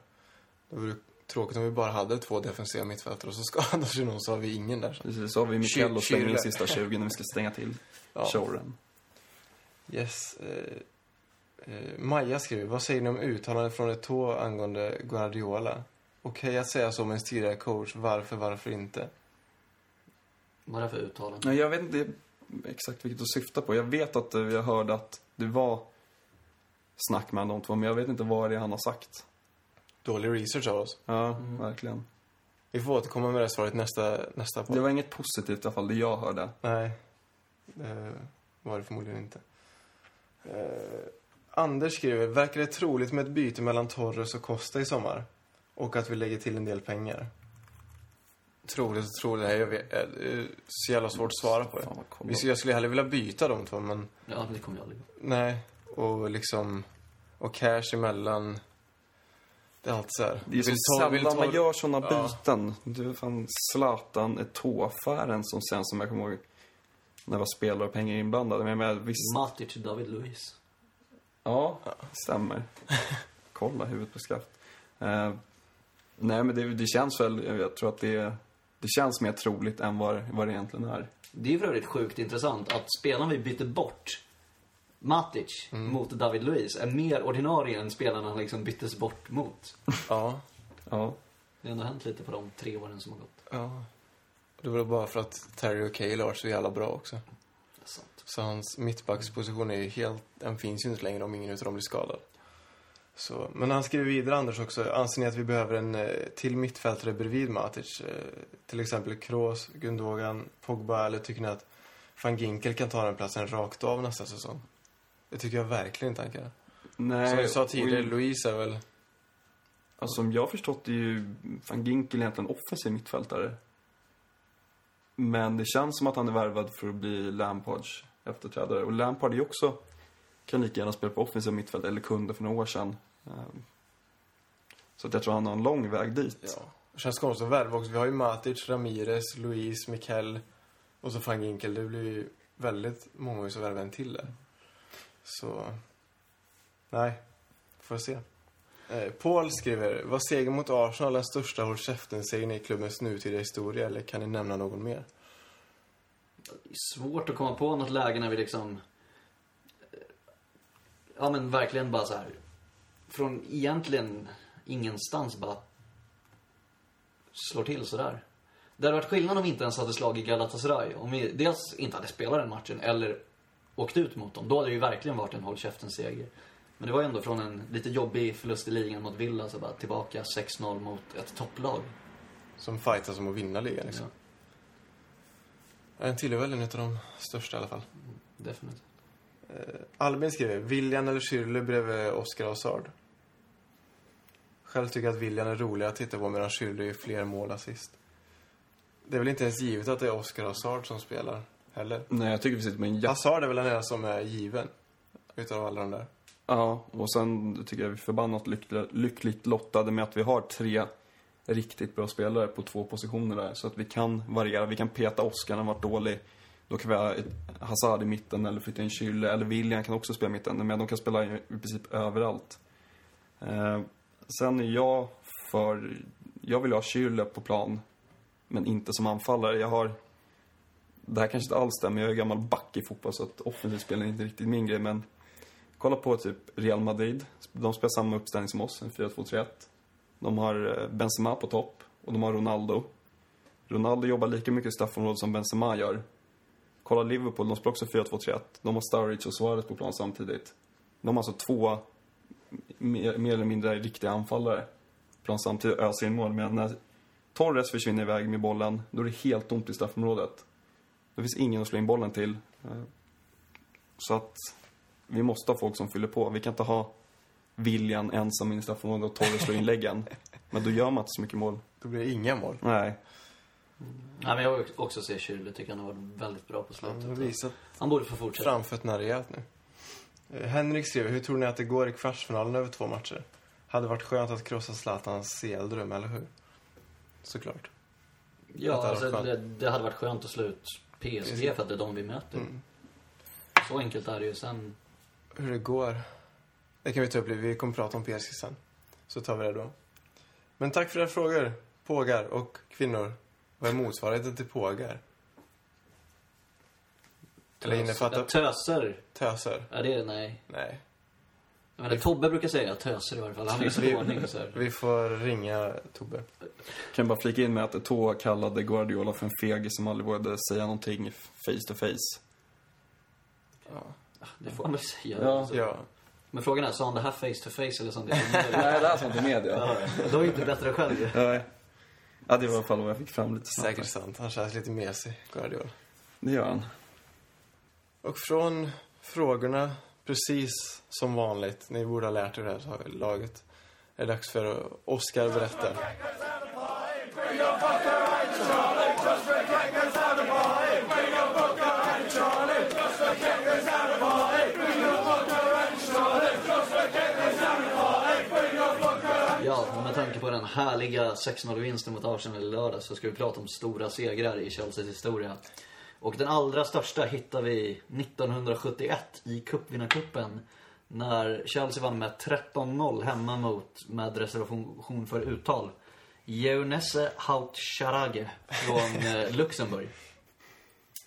Det vore tråkigt om vi bara hade två defensiva mittfältare och så skadar sig någon så har vi ingen där. Precis, så har vi Mikael och slänger in sista 20 när vi ska stänga till Ja. showen. Yes. Eh, eh, Maja skriver, vad säger ni om uttalandet från Eto'o angående Guardiola? Okej att säga så om en tidigare coach, varför, varför inte? Vad är det för uttalande? Nej, jag vet inte exakt vilket du syftar på. Jag vet att eh, jag hörde att det var snack mellan de två, men jag vet inte vad det är han har sagt. Dålig research av oss. Ja, Mm. verkligen. Vi får återkomma med det svaret nästa, nästa podd. Det var inget positivt i alla fall, det jag hörde. Nej, det var det förmodligen inte. Eh, Anders skriver, verkar det troligt med ett byte mellan Torres och Costa i sommar? Och att vi lägger till en del pengar? Troligt och troligt, nej, jag vet, eh, det är så jävla svårt att svara på det. Fan jag skulle hellre vilja byta de två, men Ja, det kommer jag aldrig nej. Och liksom, och cash emellan. Det är alltid så här. Det är så Vill ta- vill sällan man gör såna Ja. byten. Det är fan Zlatan, Eto'o-affären som sen som jag kommer ihåg när det var spelare och pengar inblandade. Men jag menar, visst, Matic, David Luiz. ja, stämmer. Kolla huvudet på skaft. Eh, nej, men det, det känns väl, jag tror att det, det känns mer troligt än vad, vad det egentligen är. Det är ju för övrigt sjukt intressant att spelarna vi byter bort, Matic, mot David Luiz, är mer ordinarie än spelarna han liksom byttes bort mot. Ja, Ja, Det har ändå hänt lite på de tre åren som har gått. ja. Det var bara för att Terry och Cale har så jävla bra också. Det är sant. Så hans mittbacksposition är ju helt, den finns ju inte längre om ingen utav dem blir skadad. Så, men han skriver vidare, Anders, också. Anser ni att vi behöver en eh, till mittfältare bredvid Matic? Eh, till exempel Kroos, Gundogan, Pogba, eller tycker ni att van Ginkel kan ta den platsen rakt av nästa säsong? Det tycker jag verkligen inte han kan. nej. Som vi sa tidigare, och- Louise är väl... Alltså, som jag förstått är ju van Ginkel egentligen offensiv mittfältare. Men det känns som att han är värvad för att bli Lampards efterträdare. Och Lampard är ju också, kan lika gärna spela på offensiv mittfält, eller kunde för några år sedan. Ehm, Så att jag tror han har en lång väg dit. Ja. Det känns konstigt att värva också. Vi har ju Matic, Ramirez, Luis, Mikel och så van Ginkel. Det blir ju väldigt många som värva en till där. Så... Nej, får se. Eh, Paul skriver, var segern mot Arsenal den största håll käften-segern i klubbens nutida historia eller kan ni nämna någon mer? Det är svårt att komma på något läge när vi liksom... Eh, ja men verkligen bara så här. Från egentligen ingenstans bara slår till sådär. Det hade varit skillnad om vi inte ens hade slagit Galatasaray. Om vi dels inte hade spelat den matchen eller åkt ut mot dem. Då hade det ju verkligen varit en håll käften-seger. Men det var ju ändå från en lite jobbig förlust i ligan mot Villa, så bara tillbaka 6-0 mot ett topplag. Som fightas om att vinna ligan liksom. Den tillhör väl en av de största i alla fall. Definitivt. Albin skriver, William eller Schürrle bredvid Oscar Hazard. Själv tycker jag att William är roligare att titta på medan Schürrle gör fler mål assist. Det är väl inte ens givet att det är Oscar Hazard som spelar heller. Nej, jag tycker vi sitter med en jätte... Hazard är väl den enda som är given utav alla de där. Ja, och sen tycker jag vi är förbannat lyckligt lottade med att vi har tre riktigt bra spelare på två positioner där. Så att vi kan variera. Vi kan peta Oskar han varit dålig. Då kan vi ha Hazard i mitten eller flytta in Schürrle. Eller William kan också spela i mitten. Men de kan spela i, princip överallt. Eh, sen är jag för... Jag vill ha Schürrle på plan. Men inte som anfallare. Jag har... Det här kanske inte alls stämmer. Jag är gammal back i fotboll så att offensivt spel är inte riktigt min grej. Men Kolla på typ Real Madrid. De spelar samma uppställning som oss, en 4-2-3-1. De har eh, Benzema på topp och de har Ronaldo. Ronaldo jobbar lika mycket i straffområdet som Benzema gör. Kolla Liverpool, de spelar också 4-2-3-1. De har Sturridge och Suarez på plan samtidigt. De har alltså två mer, mer eller mindre riktiga anfallare på plan samtidigt och öser in mål. Men när Torres försvinner iväg med bollen, då är det helt tomt i straffområdet. Det finns ingen att slå in bollen till. Eh, Så att vi måste ha folk som fyller på. Vi kan inte ha William ensam in i straffområdet och Torres slår in läggen. Men då gör man inte så mycket mål. Då blir det inga mål. Nej. Ja, men jag vill också se Schürrle, tycker han har varit väldigt bra på slutet. Han borde få fortsätta. framfötterna rejält nu. Eh, Henrik skriver, hur tror ni att det går i kvartsfinalen över två matcher? Hade varit skönt att krossa Zlatans CL-dröm, eller hur? Såklart. Ja, det hade alltså, varit det, det hade varit skönt att slå ut PSG för att det är de vi möter. Mm. Så enkelt är det ju. Sen, Hur det går. Det kan vi ta upp. Vi kommer prata om PSG sen. Så tar vi det då. Men tack för era frågor, pågar och kvinnor. Vad är motsvarigheten till pågar? Eller innefattar Töser. töser? Ja, det är nej. Nej. Jag menar, Tobbe brukar säga töser i varje fall. Han är så Vi- ordning så här. Vi får ringa Tobbe. Kan bara flika in med att Eto'o kallade Guardiola för en fegis som aldrig vågade säga någonting face to face. Det får man väl säga. Ja. Alltså. Ja. Men frågan är, sa han det här face to face eller sa han det i Nej, det här sånt i media. Ja, Då är inte bättre själv ju. Nej. Ja, det var i alla fall vad jag fick fram lite snabbt. Säkert sant. Han känns lite mesig, Guardiola. Det gör han. Och från frågorna, precis som vanligt, ni borde ha lärt er det här laget, är dags för Oscar berätta. Ja, med tanke på den härliga 6-0-vinsten mot Arsenal i lördag så ska vi prata om stora segrar i Chelseas historia. Och den allra största hittar vi 1971 i cupvinnarcupen. När Chelsea vann med 13-0 hemma mot, med reservation för uttal, Jeunesse Haut-Charage från eh, Luxemburg.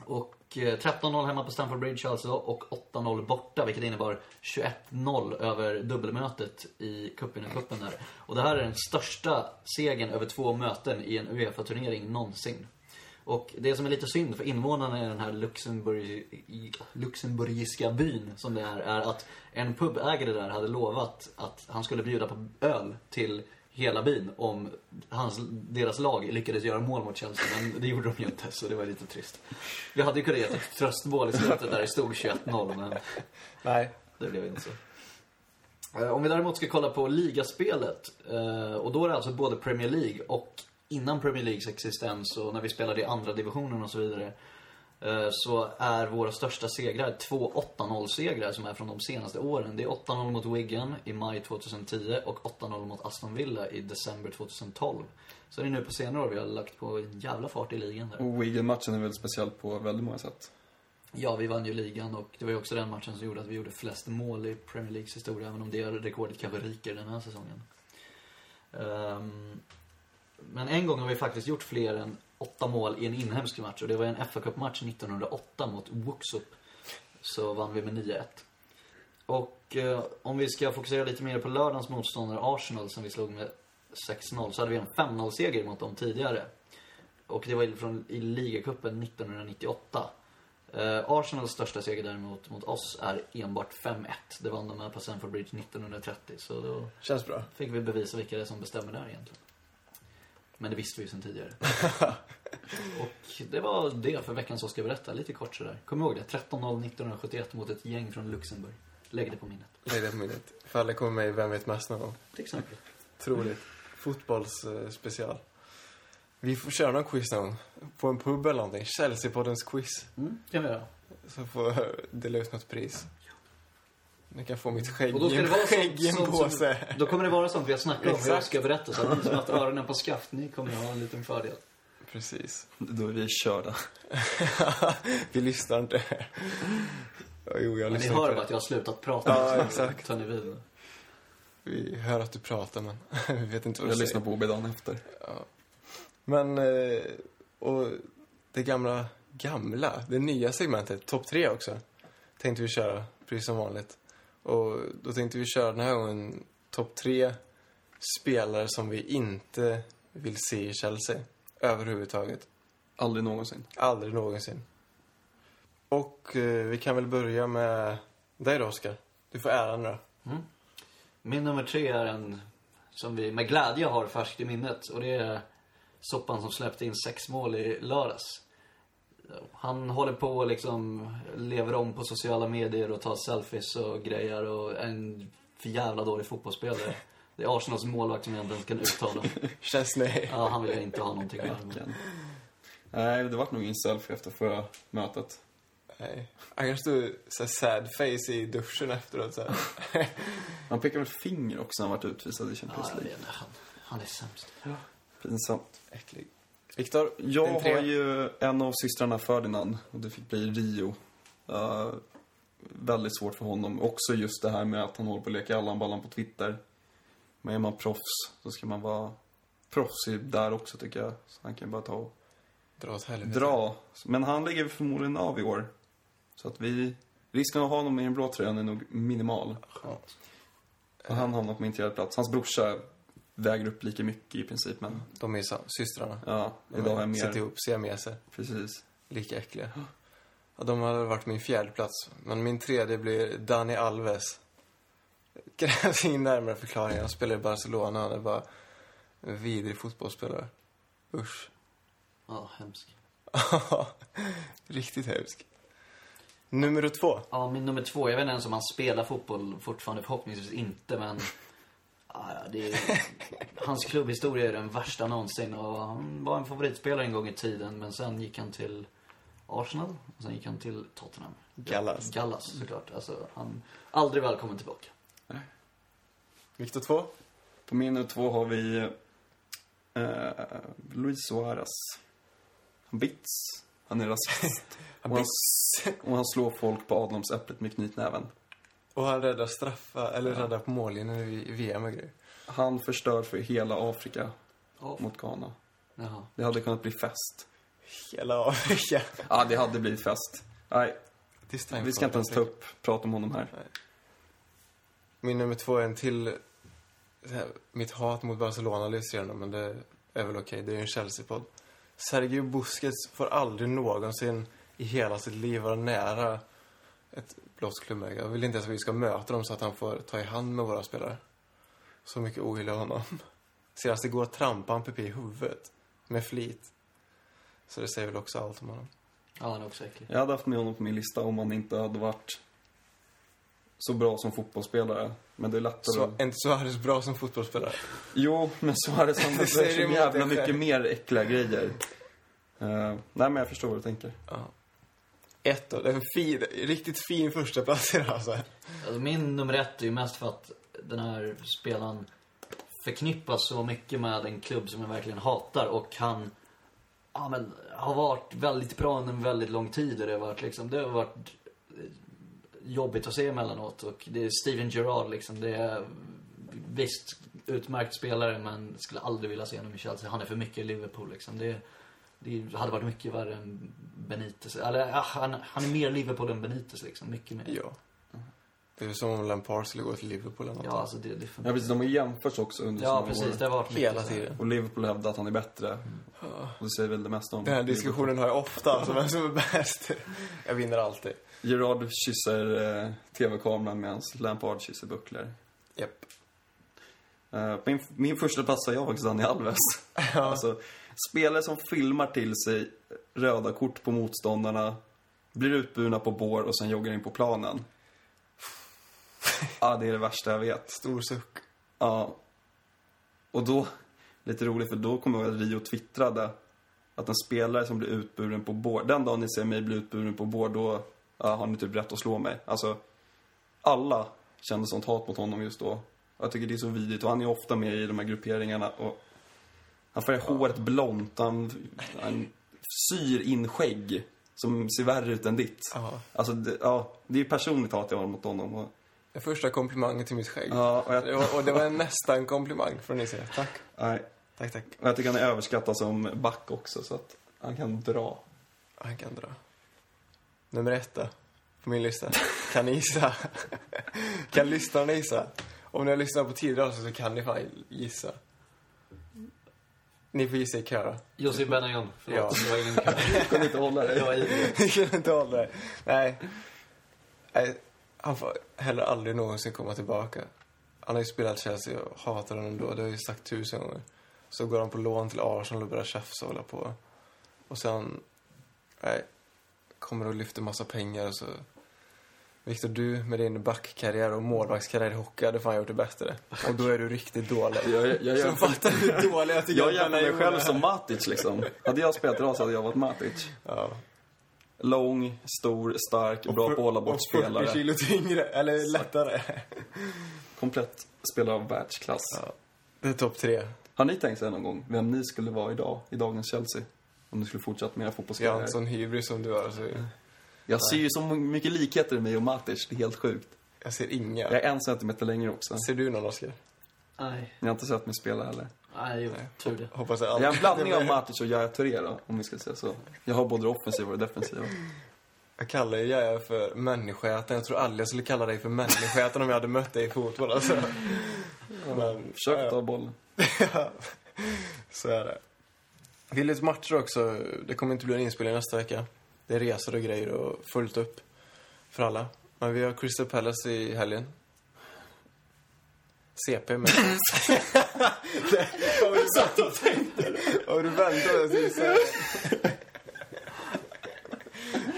Och eh, 13-0 hemma på Stamford Bridge alltså och 8-0 borta vilket innebar 21-0 över dubbelmötet i cupvinnarcupen där. Och det här är den största segern över två möten i en Uefa-turnering någonsin. Och det som är lite synd för invånarna i den här Luxemburg, luxemburgiska byn som det är, är att en pubägare där hade lovat att han skulle bjuda på öl till hela byn om hans, deras lag lyckades göra mål mot Chelsea. Men det gjorde de ju inte, så det var lite trist. Vi hade ju kunnat ge ett tröstmål i slutet där det stod 21-0, men Nej. det blev inte så. Eh, Om vi däremot ska kolla på ligaspelet, eh, och då är det alltså både Premier League och innan Premier Leagues existens och när vi spelade i andra divisionen och så vidare. eh, Så är våra största segrar två 8-0-segrar som är från de senaste åren. Det är 8-0 mot Wigan i maj 2010 och 8-0 mot Aston Villa i december 2012. Så det är nu på senare år vi har lagt på en jävla fart i ligan där. Och Wigan-matchen är väl speciell på väldigt många sätt. Ja, vi vann ju ligan och det var ju också den matchen som gjorde att vi gjorde flest mål i Premier Leagues historia, även om det rekordet kanske ryker den här säsongen. Ehm, men en gång har vi faktiskt gjort fler än åtta mål i en inhemsk match och det var en fa Cup-match 1908 mot Wuxup. Så vann vi med 9-1. Och eh, om vi ska fokusera lite mer på lördagens motståndare Arsenal som vi slog med 6-0 så hade vi en 5-0-seger mot dem tidigare. Och det var från, i ligacupen 1998. Eh, Arsenals största seger däremot mot oss är enbart 5-1. Det vann de med på Stamford Bridge 1930. Så då Känns bra. fick vi bevisa vilka det är som bestämmer där egentligen. Men det visste vi ju sedan tidigare. och det var det för veckans Oskar berätta, lite kort sådär. Kom ihåg det, 13-0 1971 mot ett gäng från Luxemburg. Lägg det på minnet. Lägg det på minnet. Det kommer med i Vem vet mest någon gång. Till exempel. Troligt. Fotbollsspecial. Vi får köra någon quiz någon. På en pub eller någonting. Chelsea-poddens quiz. Mm, kan vi göra. Så får dela ut något pris. Ni kan få mitt skägg, Och då ska det vara skägg i en påse. Då kommer det vara sånt vi har snackat om, hur jag ska berätta. Så att ni som har haft öronen på skaft, ni kommer ha en liten fördel. Precis. Då är vi körda. vi lyssnar inte. Ja, Jo, jag Men ni lyssnar hör bara att jag har slutat prata. Ja, exakt. tar ni vid. Vi hör att du pratar, men vi vet inte vad du Jag lyssnar säger. på OB dagen efter. Men, eh, och det gamla, gamla, det nya segmentet, topp tre också, tänkte vi köra, precis som vanligt. Och då tänkte vi köra den här gången topp tre spelare som vi inte vill se i Chelsea. Överhuvudtaget. Aldrig någonsin. Aldrig någonsin. Och eh, vi kan väl börja med dig då, Oskar. Du får äran då. Min nummer tre är en som vi med glädje har färskt i minnet. Och det är Soppan som släppte in sex mål i lördags. Han håller på och liksom lever om på sociala medier och tar selfies och grejer och är en för jävla dålig fotbollsspelare. Det är Arsenals målvakt som jag inte ens kan uttala. Känns nej. Ja, han vill jag inte ha någonting med. Nej, det vart nog ingen selfie efter förra mötet. nej. Han kanske stod så här sad face i duschen efteråt så här. Han pekar väl finger också när han varit utvisad i Ja, Champions jag vet League. inte. Han, han är sämst. Pinsamt. Äcklig. Viktor, Jag har ju en av systrarna Ferdinand och det fick bli Rio. Eh, väldigt svårt för honom. Också just det här med att han håller på att leka Allan-ballan på Twitter. Men är man proffs så ska man vara proffsig där också tycker jag. Så han kan ju bara ta och Dra åt helvete. dra. Men han ligger förmodligen av i år. Så att vi... Risken att ha honom i den blå tröjan är nog minimal. Skönt. Och han hamnar på min tredje plats. Hans brorsa väger upp lika mycket i princip, men De är sam- systrarna. ja, idag har jag Sätter mer... ihop siameser. Precis. Lika äckliga. Ja, de hade varit min fjärde plats. Men min tredje blir Dani Alves. Det krävs ingen närmare förklaring. Han spelar i Barcelona. Han är bara en vidrig fotbollsspelare. Usch. Ja, hemskt. Riktigt hemsk. Nummer två. Ja, min nummer två. Jag vet inte ens om han spelar fotboll fortfarande. Förhoppningsvis inte, men... Ja, det är, hans klubbhistoria är den värsta någonsin. Och han var en favoritspelare en gång i tiden, men sen gick han till Arsenal. Och sen gick han till Tottenham. Gallas. Gallas, såklart. Alltså, han... Aldrig välkommen tillbaka. Viktor två. På min nummer två har vi eh, Luis Suarez. Han bits. Han är rasist. Han och, han, och han slår folk på adamsäpplet med knytnäven. Och han räddar straffa, eller räddar på mållinjen i VM och grejer. Han förstör för hela Afrika Ja. mot Ghana. Jaha. Det hade kunnat bli fest. Hela Afrika. Ja, det hade blivit fest. Nej, vi ska inte ens ta upp, prata om honom här. Min nummer två är en till... här, Mitt hat mot Barcelona lyser igenom, men det är väl okej. Det är ju en Chelsea-podd. Sergio Busquets får aldrig någonsin i hela sitt liv vara nära ett blått klubbmärke. Jag vill inte ens att vi ska möta dem så att han får ta i hand med våra spelare. Så mycket ogillar jag honom. Senast igår trampade han Pepe i huvudet. Med flit. Så det säger väl också allt om honom. Ja, han är också äcklig. Jag hade haft med honom på min lista om han inte hade varit så bra som fotbollsspelare. Men det är lättare Så, att... inte Suarez bra som fotbollsspelare. Jo, men Suarez han säger så jävla mycket mer äckliga grejer. Eh, nej, men jag förstår vad du tänker. Ja. Ett och Det är en fin, riktigt fin första plats idag alltså. Alltså, min nummer ett är ju mest för att den här spelaren förknippas så mycket med en klubb som jag verkligen hatar och han ja, men, har varit väldigt bra under en väldigt lång tid och det har varit liksom, det har varit eh, jobbigt att se emellanåt och det är Steven Gerrard liksom, det är visst utmärkt spelare men skulle aldrig vilja se honom i Chelsea. Han är för mycket i Liverpool liksom. Det, är det hade varit mycket värre än Benitez. Eller ja, han, han är mer Liverpool än Benitez liksom, mycket mer. Ja. Det är som om Lampard skulle gå till Liverpool eller något. Ja, alltså det, det för Ja, precis. De har jämförts också under Ja, precis. Det har varit mycket Hela tiden. Och Liverpool hävdar att han är bättre. Och det säger väl det mesta om Den här diskussionen har jag ofta, alltså vem som är bäst. Jag vinner alltid. Gerard kysser eh, tv-kameran medan Lampard kysser bucklor. Japp. Eh, på min, min första plats har jag faktiskt Dani Alves. Alltså, spelare som filmar till sig röda kort på motståndarna, blir utburna på bår och sen joggar in på planen. Ja, det är det värsta jag vet. Stor suck. Ja. Och då, lite roligt för då kommer jag ihåg att Rio twittrade att en spelare som blir utburen på bår, den dagen ni ser mig bli utburen på bår, då ja, har ni typ rätt att slå mig. Alltså, alla kände sånt hat mot honom just då. Jag tycker det är så vidrigt och han är ofta med i de här grupperingarna och han färgar håret blont, han, han syr in skägg som ser värre ut än ditt. Ja. Alltså, det, ja, det är personligt hat jag har mot honom. Och, Den första komplimangen till mitt skägg. ja, och jag, Det var, och det var en nästan komplimang från ni säga. Tack. nej, Tack, tack. Och jag tycker han är överskattad som back också, så att han kan dra. Han kan dra. Nummer ett då, på min lista. Kan ni gissa? kan lyssnarna gissa? Om ni har lyssnat på tidigare så kan ni fan gissa. Ni får gissa i kö då. Jussi Benayoun. Förlåt, Ja. det var ingen kö. Kan inte hålla Jag dig. var ivrig. Ni kan inte hålla det. Nej. Nej. Han får heller aldrig någonsin komma tillbaka. Han har ju spelat Chelsea och hatar honom då. Det har jag ju sagt tusen gånger. Så går han på lån till Arsenal och börjar tjafsa och hålla på. Och sen, nej, kommer och lyfter massa pengar och så. Viktor, du med din backkarriär och målvaktskarriär i hockey hade fan gjort det bättre. Och då är du riktigt dålig. Jag, jag, jag, Så fattar du hur dålig jag tycker jag jämför mig själv som Matic liksom. Hade jag spelat idag så hade jag varit Matic. Ja. Lång, stor, stark, bra på att hålla bort Och 40 spelare. kilo tyngre, eller lättare. Komplett spelare av världsklass. Ja. Det är topp tre. Har ni tänkt sig någon gång vem ni skulle vara idag, i dagens Chelsea? Om ni skulle fortsätta med era Jag har en sån hybris som du har. Så Jag ser ju så mycket likheter i mig och Matic, det är helt sjukt. jag ser inga. Jag är en centimeter längre också. Ser du någon, Oskar? Nej, Ni har inte sett mig spela heller. nej, jo, tur det. Hoppas jag Jag är en blandning av Matic och Yahya Touré då, om vi ska säga så. Jag har både offensiva och defensiva. Jag kallar ju Jaja för människoätaren. Jag tror aldrig jag skulle kalla dig för människoätaren om jag hade mött dig i fotboll. Alltså. Men, Försök ta bollen. Så är det. Det lite matcher också. Det kommer inte bli en inspelning nästa vecka. Det är resor och grejer och fullt upp för alla. Men vi har Crystal Palace i helgen. CP med. Vad du satt och tänkte? Vad du väntade precis här.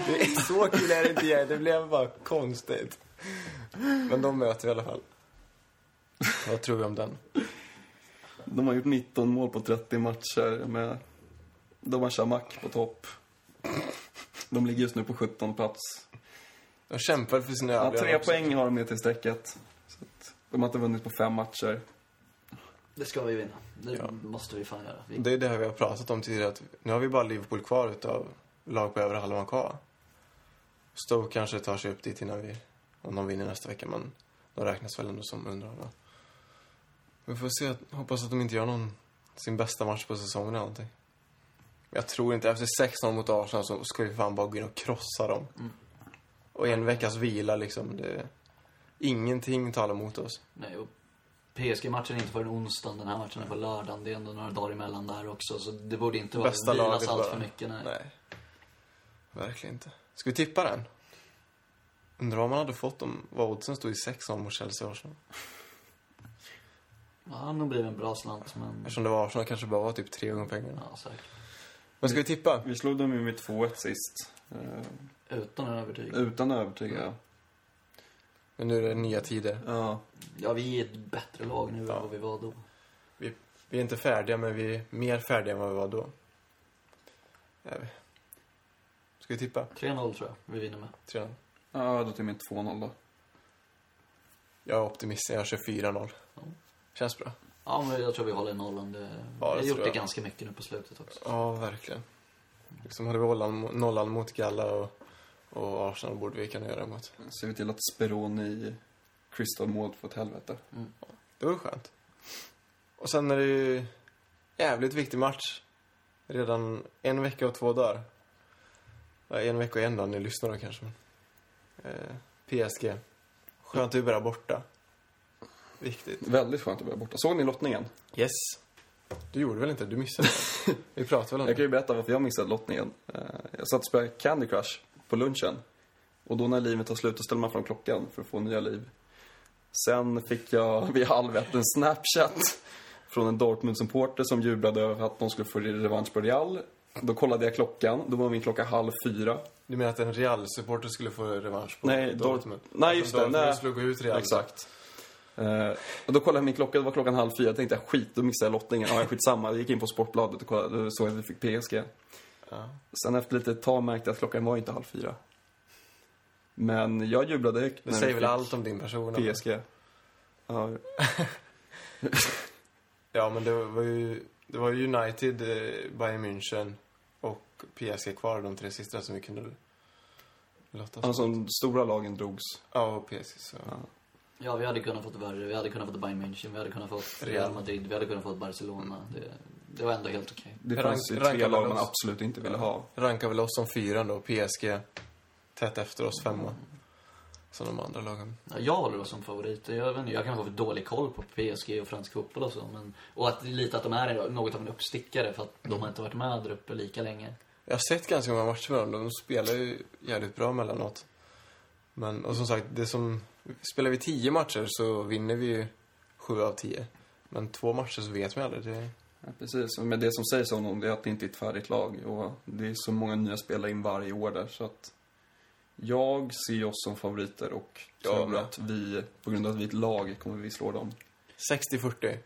Det är så kul är det inte jag. Det blev bara konstigt. Men de möter vi i alla fall. Vad tror vi om den? De har gjort 19 mål på 30 matcher med... De har Shamak på topp. De ligger just nu på 17 plats. De kämpar för sina Ja, tre också. poäng har de med till strecket. Så att de har inte vunnit på fem matcher. Det ska vi vinna. Det Ja. måste vi fan göra. Vi, Det är det här vi har pratat om tidigare. Att nu har vi bara Liverpool kvar utav lag på över halvan kvar. Stoke kanske tar sig upp dit innan vi, om de vinner nästa vecka. Men de räknas väl ändå som underhållna. Vi får se. Hoppas att de inte gör någon, sin bästa match på säsongen eller någonting. Jag tror inte. Efter 6-0 mot Arsenal så ska vi fan bara gå in och krossa dem. Och en veckas vila liksom. Det, ingenting talar mot oss. nej, och PSG-matchen är inte förrän onsdagen, den här matchen är på lördagen. Det är ändå några dagar emellan där också. Så det borde inte vara Bästa vilas allt för mycket. Nej. Nej. Verkligen inte. Ska vi tippa den? Undrar vad man hade fått om vad oddsen stod i 6-0 mot Chelsea och Arsenal. Ja, nog blivit en bra slant, men... Eftersom det var Arsenal kanske bara var typ tre gånger pengarna. Ja, säkert. Men ska vi tippa? Vi slog dem ju med 2-1 sist. Eh, Utan en övertygelse. utan att övertyga. Men nu är det nya tider. Ja. Ja, vi är ett bättre lag nu Ja. än vad vi var då. Vi, vi är inte färdiga, men vi är mer färdiga än vad vi var då. Är vi. Ska vi tippa? 3-0 tror jag vi vinner med. 3 Ja, då till min 2-0 då. Jag är optimist, jag kör 4-0. Ja. Känns bra. Ja, men jag tror vi håller nollan. Det, Ja, vi det har gjort tror det jag. ganska mycket nu på slutet också. Ja, verkligen. Liksom hade vi hållit nollan mot Galla och, och Arsenal borde vi kunna göra mot. Ser vi till att Speroni Crystal mål får ett helvete. Det var skönt. Och sen är det ju jävligt viktig match. Redan en vecka och två dagar. Ja, en vecka och en dag, ni lyssnar då kanske. Eh, PSG. Skönt att vi börjar borta. Viktigt. Väldigt skönt att vara borta. Såg ni lottningen? Yes. Du gjorde väl inte? Du missade det. Vi pratade väl om Jag kan det? ju berätta varför jag missade lottningen. Eh, Jag satt och spelade Candy Crush på lunchen. Och då när livet tar slut, då ställer man fram klockan för att få nya liv. Sen fick jag vid halv ett en Snapchat från en Dortmund-supporter som jublade över att de skulle få revansch på Real. Då kollade jag klockan, då var min klocka halv fyra. Du menar att en Real-supporter skulle få revansch på Nej, Dortmund? Dort- nej, just det, Dortmund nej. slog ut Real. Exakt. Eh, och då kollade jag min klocka, det var klockan halv fyra. Jag tänkte, skit, då missade jag lottningen. Ja, skitsamma. Jag gick in på Sportbladet och kollade, då såg jag att vi fick PSG. Ja. Sen efter lite tag märkte jag att klockan var inte halv fyra. Men jag jublade högt Det säger väl allt om din person? PSG. Ja, Ja, men det var ju, det var United, eh, Bayern München och PSG kvar, de tre sista som vi kunde lotta oss alltså, de stora lagen drogs. Ja, och PSG. Så. Ja. Ja, vi hade kunnat fått värre. Vi hade kunnat fått Bayern München, vi hade kunnat fått Real. Madrid, vi hade kunnat fått Barcelona. Det, det var ändå helt okej. Det Rank- fanns ju rankar tre lag man absolut inte ville ha. Rankar väl oss som fyran då, PSG tätt efter oss femma. Som de andra lagen. Ja, jag håller oss som favoriter. Jag, vet inte, jag kan ha för dålig koll på PSG och fransk fotboll och så. Men, och att lite att de är något av en uppstickare för att de har inte varit med där uppe lika länge. Jag har sett ganska många matcher med dem. De spelar ju jävligt bra mellanåt. Men, och som sagt, det som... Spelar vi tio matcher så vinner vi ju sju av tio. Men två matcher så vet man aldrig. Det, Ja, precis. Men det som sägs om dem det är att det inte är ett färdigt lag. Och det är så många nya spelare in varje år där. Så att jag ser oss som favoriter och Jag tror med. att vi, på grund av att vi är ett lag, kommer vi slå dem. 60-40.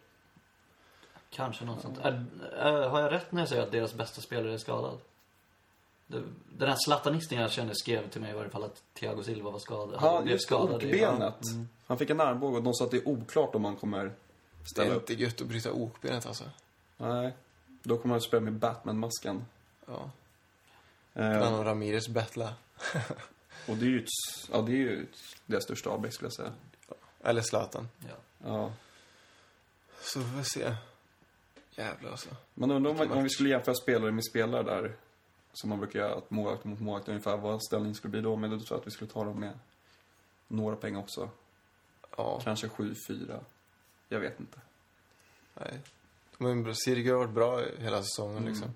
Kanske något sånt. Är, är, har jag rätt när jag säger att deras bästa spelare är skadad? Det, den här zlatanisten jag känner skrev till mig i varje fall att Thiago Silva var skadad. Ja, blev det, i- okbenet. Mm. Han fick en armbåge och de sa att det är oklart om han kommer Det ställa är upp. inte gött att bryta okbenet alltså. Nej. Då kommer han spela med Batman-masken. Ja. Eh, Han och Ramirez battla. och det är ju, ett, ja, det är ju deras största avbräck skulle jag säga. Eller Zlatan. Ja. Ja. Så vi får se. Jävlar alltså. Man undrar om, om vi skulle jämföra spelare med spelare där. Som man brukar göra, att målvakt mot målvakt ungefär vad ställningen skulle bli då. Men då tror jag att vi skulle ta dem med några poäng också. Ja, Kanske 7-4. Jag vet inte. nej. Men Sirigu har varit bra hela säsongen Mm. liksom.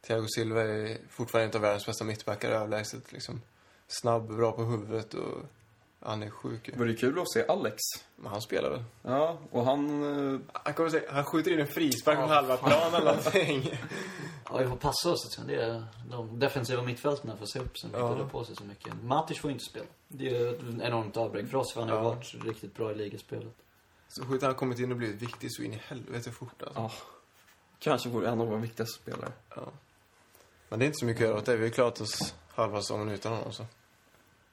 Thiago Silva är fortfarande inte av världens bästa mittbackar överlägset liksom. Snabb, bra på huvudet och han är sjuk ju. Det vore kul att se Alex. Men han spelar väl? Ja, och han... eh, Han kommer säga, han skjuter in en frispark från Ja, halva plan eller någonting. Ja, vi får passa oss. Alltså. Det är de defensiva mittfältarna får se upp så Ja. inte drar på sig så mycket. Matic får inte spela. Det är ett enormt avbräck för oss, för han har Ja. varit riktigt bra i ligaspelet. Så skjuter han kommit in och blivit viktig så in i helvete fort alltså. Ja. Kanske vore en av våra viktigaste spelare. Ja. Men det är inte så mycket att göra åt det. Vi har klarat oss halva säsongen utan honom så.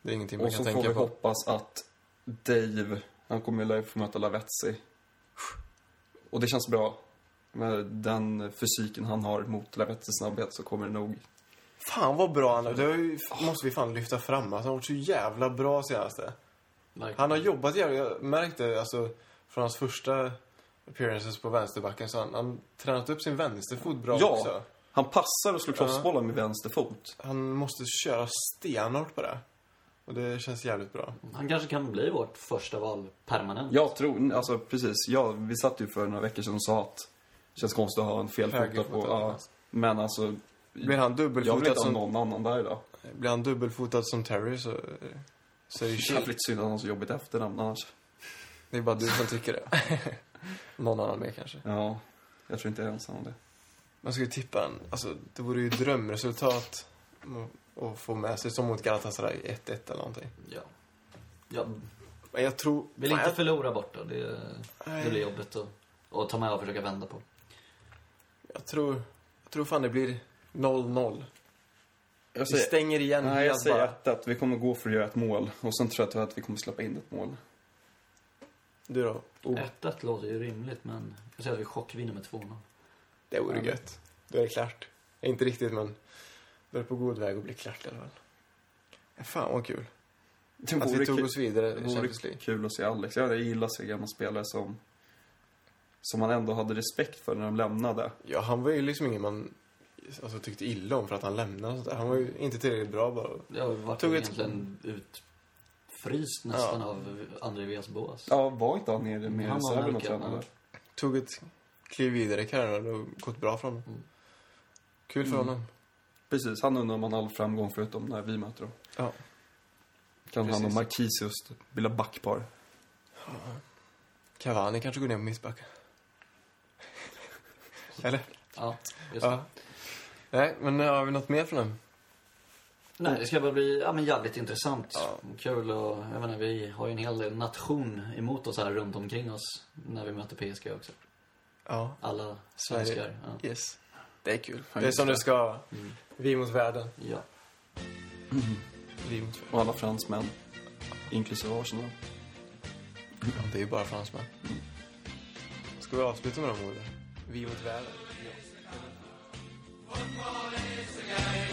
Det är ingenting man Och så kan får vi tänka på. hoppas att Dave, han kommer ju få möta Lavetzi. Och det känns bra. Med den fysiken han har mot Lavetzis snabbhet så kommer det nog... Fan vad bra han är. Det ju- måste vi fan lyfta fram. Alltså, han har varit så jävla bra senaste. Verkligen. Han har jobbat jävligt. Jag märkte alltså från hans första appearances på vänsterbacken så han, han tränat upp sin vänsterfot bra Ja. också. Han passar och slår crossbollar med vänster fot. Han måste köra stenhårt på det. Och det känns jävligt bra. Han kanske kan bli vårt första val permanent. Jag tror, alltså precis, ja, vi satt ju för några veckor sedan och sa att det känns konstigt att ha en felfotad på, ja. Men alltså, Blir han jag vill dubbelfotad inte ha som, någon annan där idag. blir han dubbelfotad som Terry så, så är det chill. Jävligt synd att han har så jobbigt efternamn annars. Det är bara du som tycker det. Någon annan med kanske. Ja, jag tror inte jag är ensam om det. Man skulle tippa en, alltså det vore ju drömresultat att få med sig som mot Galatasaray 1-1 eller någonting. Ja. ja. Men jag tror... Vill inte jag- förlora borta. Det, Nej. det blir jobbigt att, att ta med och försöka vända på. Jag tror, jag tror fan det blir 0-0. Jag Vi stänger igen nej, jag säger bara. att, att vi kommer gå för att göra ett mål. Och sen tror jag att vi kommer släppa in ett mål. Du då? Oh, 1-1 låter ju rimligt, men jag säger att vi chockvinner med 2-0. det vore Ja. gött. Då är det klart. Inte riktigt men då är det på god väg att bli klart i alla fall. Fan vad kul. Det Att vi tog kul- oss vidare det i Champions League. kul att se Alex. Jag gillar att se gamla spelare som, som man ändå hade respekt för när de lämnade. Ja, han var ju liksom ingen man alltså, tyckte illa om för att han lämnade och sånt där. Han var ju inte tillräckligt bra bara. Har varit Tog ett- egentligen utfryst nästan Ja. av André Vias Boas. Ja, var inte han nere med Han var reserven och tränade? Tog ett kliv vidare i karriären och gått bra för honom. Mm. Kul för Mm. honom. Precis, han undrar om han har all framgång förutom när vi möter dem. Ja. Kan han och Precis. Marquisius bilda backpar? Cavani kanske går ner på mittbacken. Eller? Ja, just det. Ja. Nej, men har vi något mer från den? Nej, det ska bara bli ja, men jävligt intressant. Ja. Kul och jag menar, vi har ju en hel del nation emot oss här runt omkring oss när vi möter PSG också. Ja. Alla svenskar. Ja. Yes. Det är kul. Ja, Det är som det. ska vara. Mm. Vi mot världen. ja. Vi mot världen. Och alla fransmän. Inklusive Arsenal. Ja, det är ju bara fransmän. Ska vi avsluta med de orden? Vi mot världen. Game.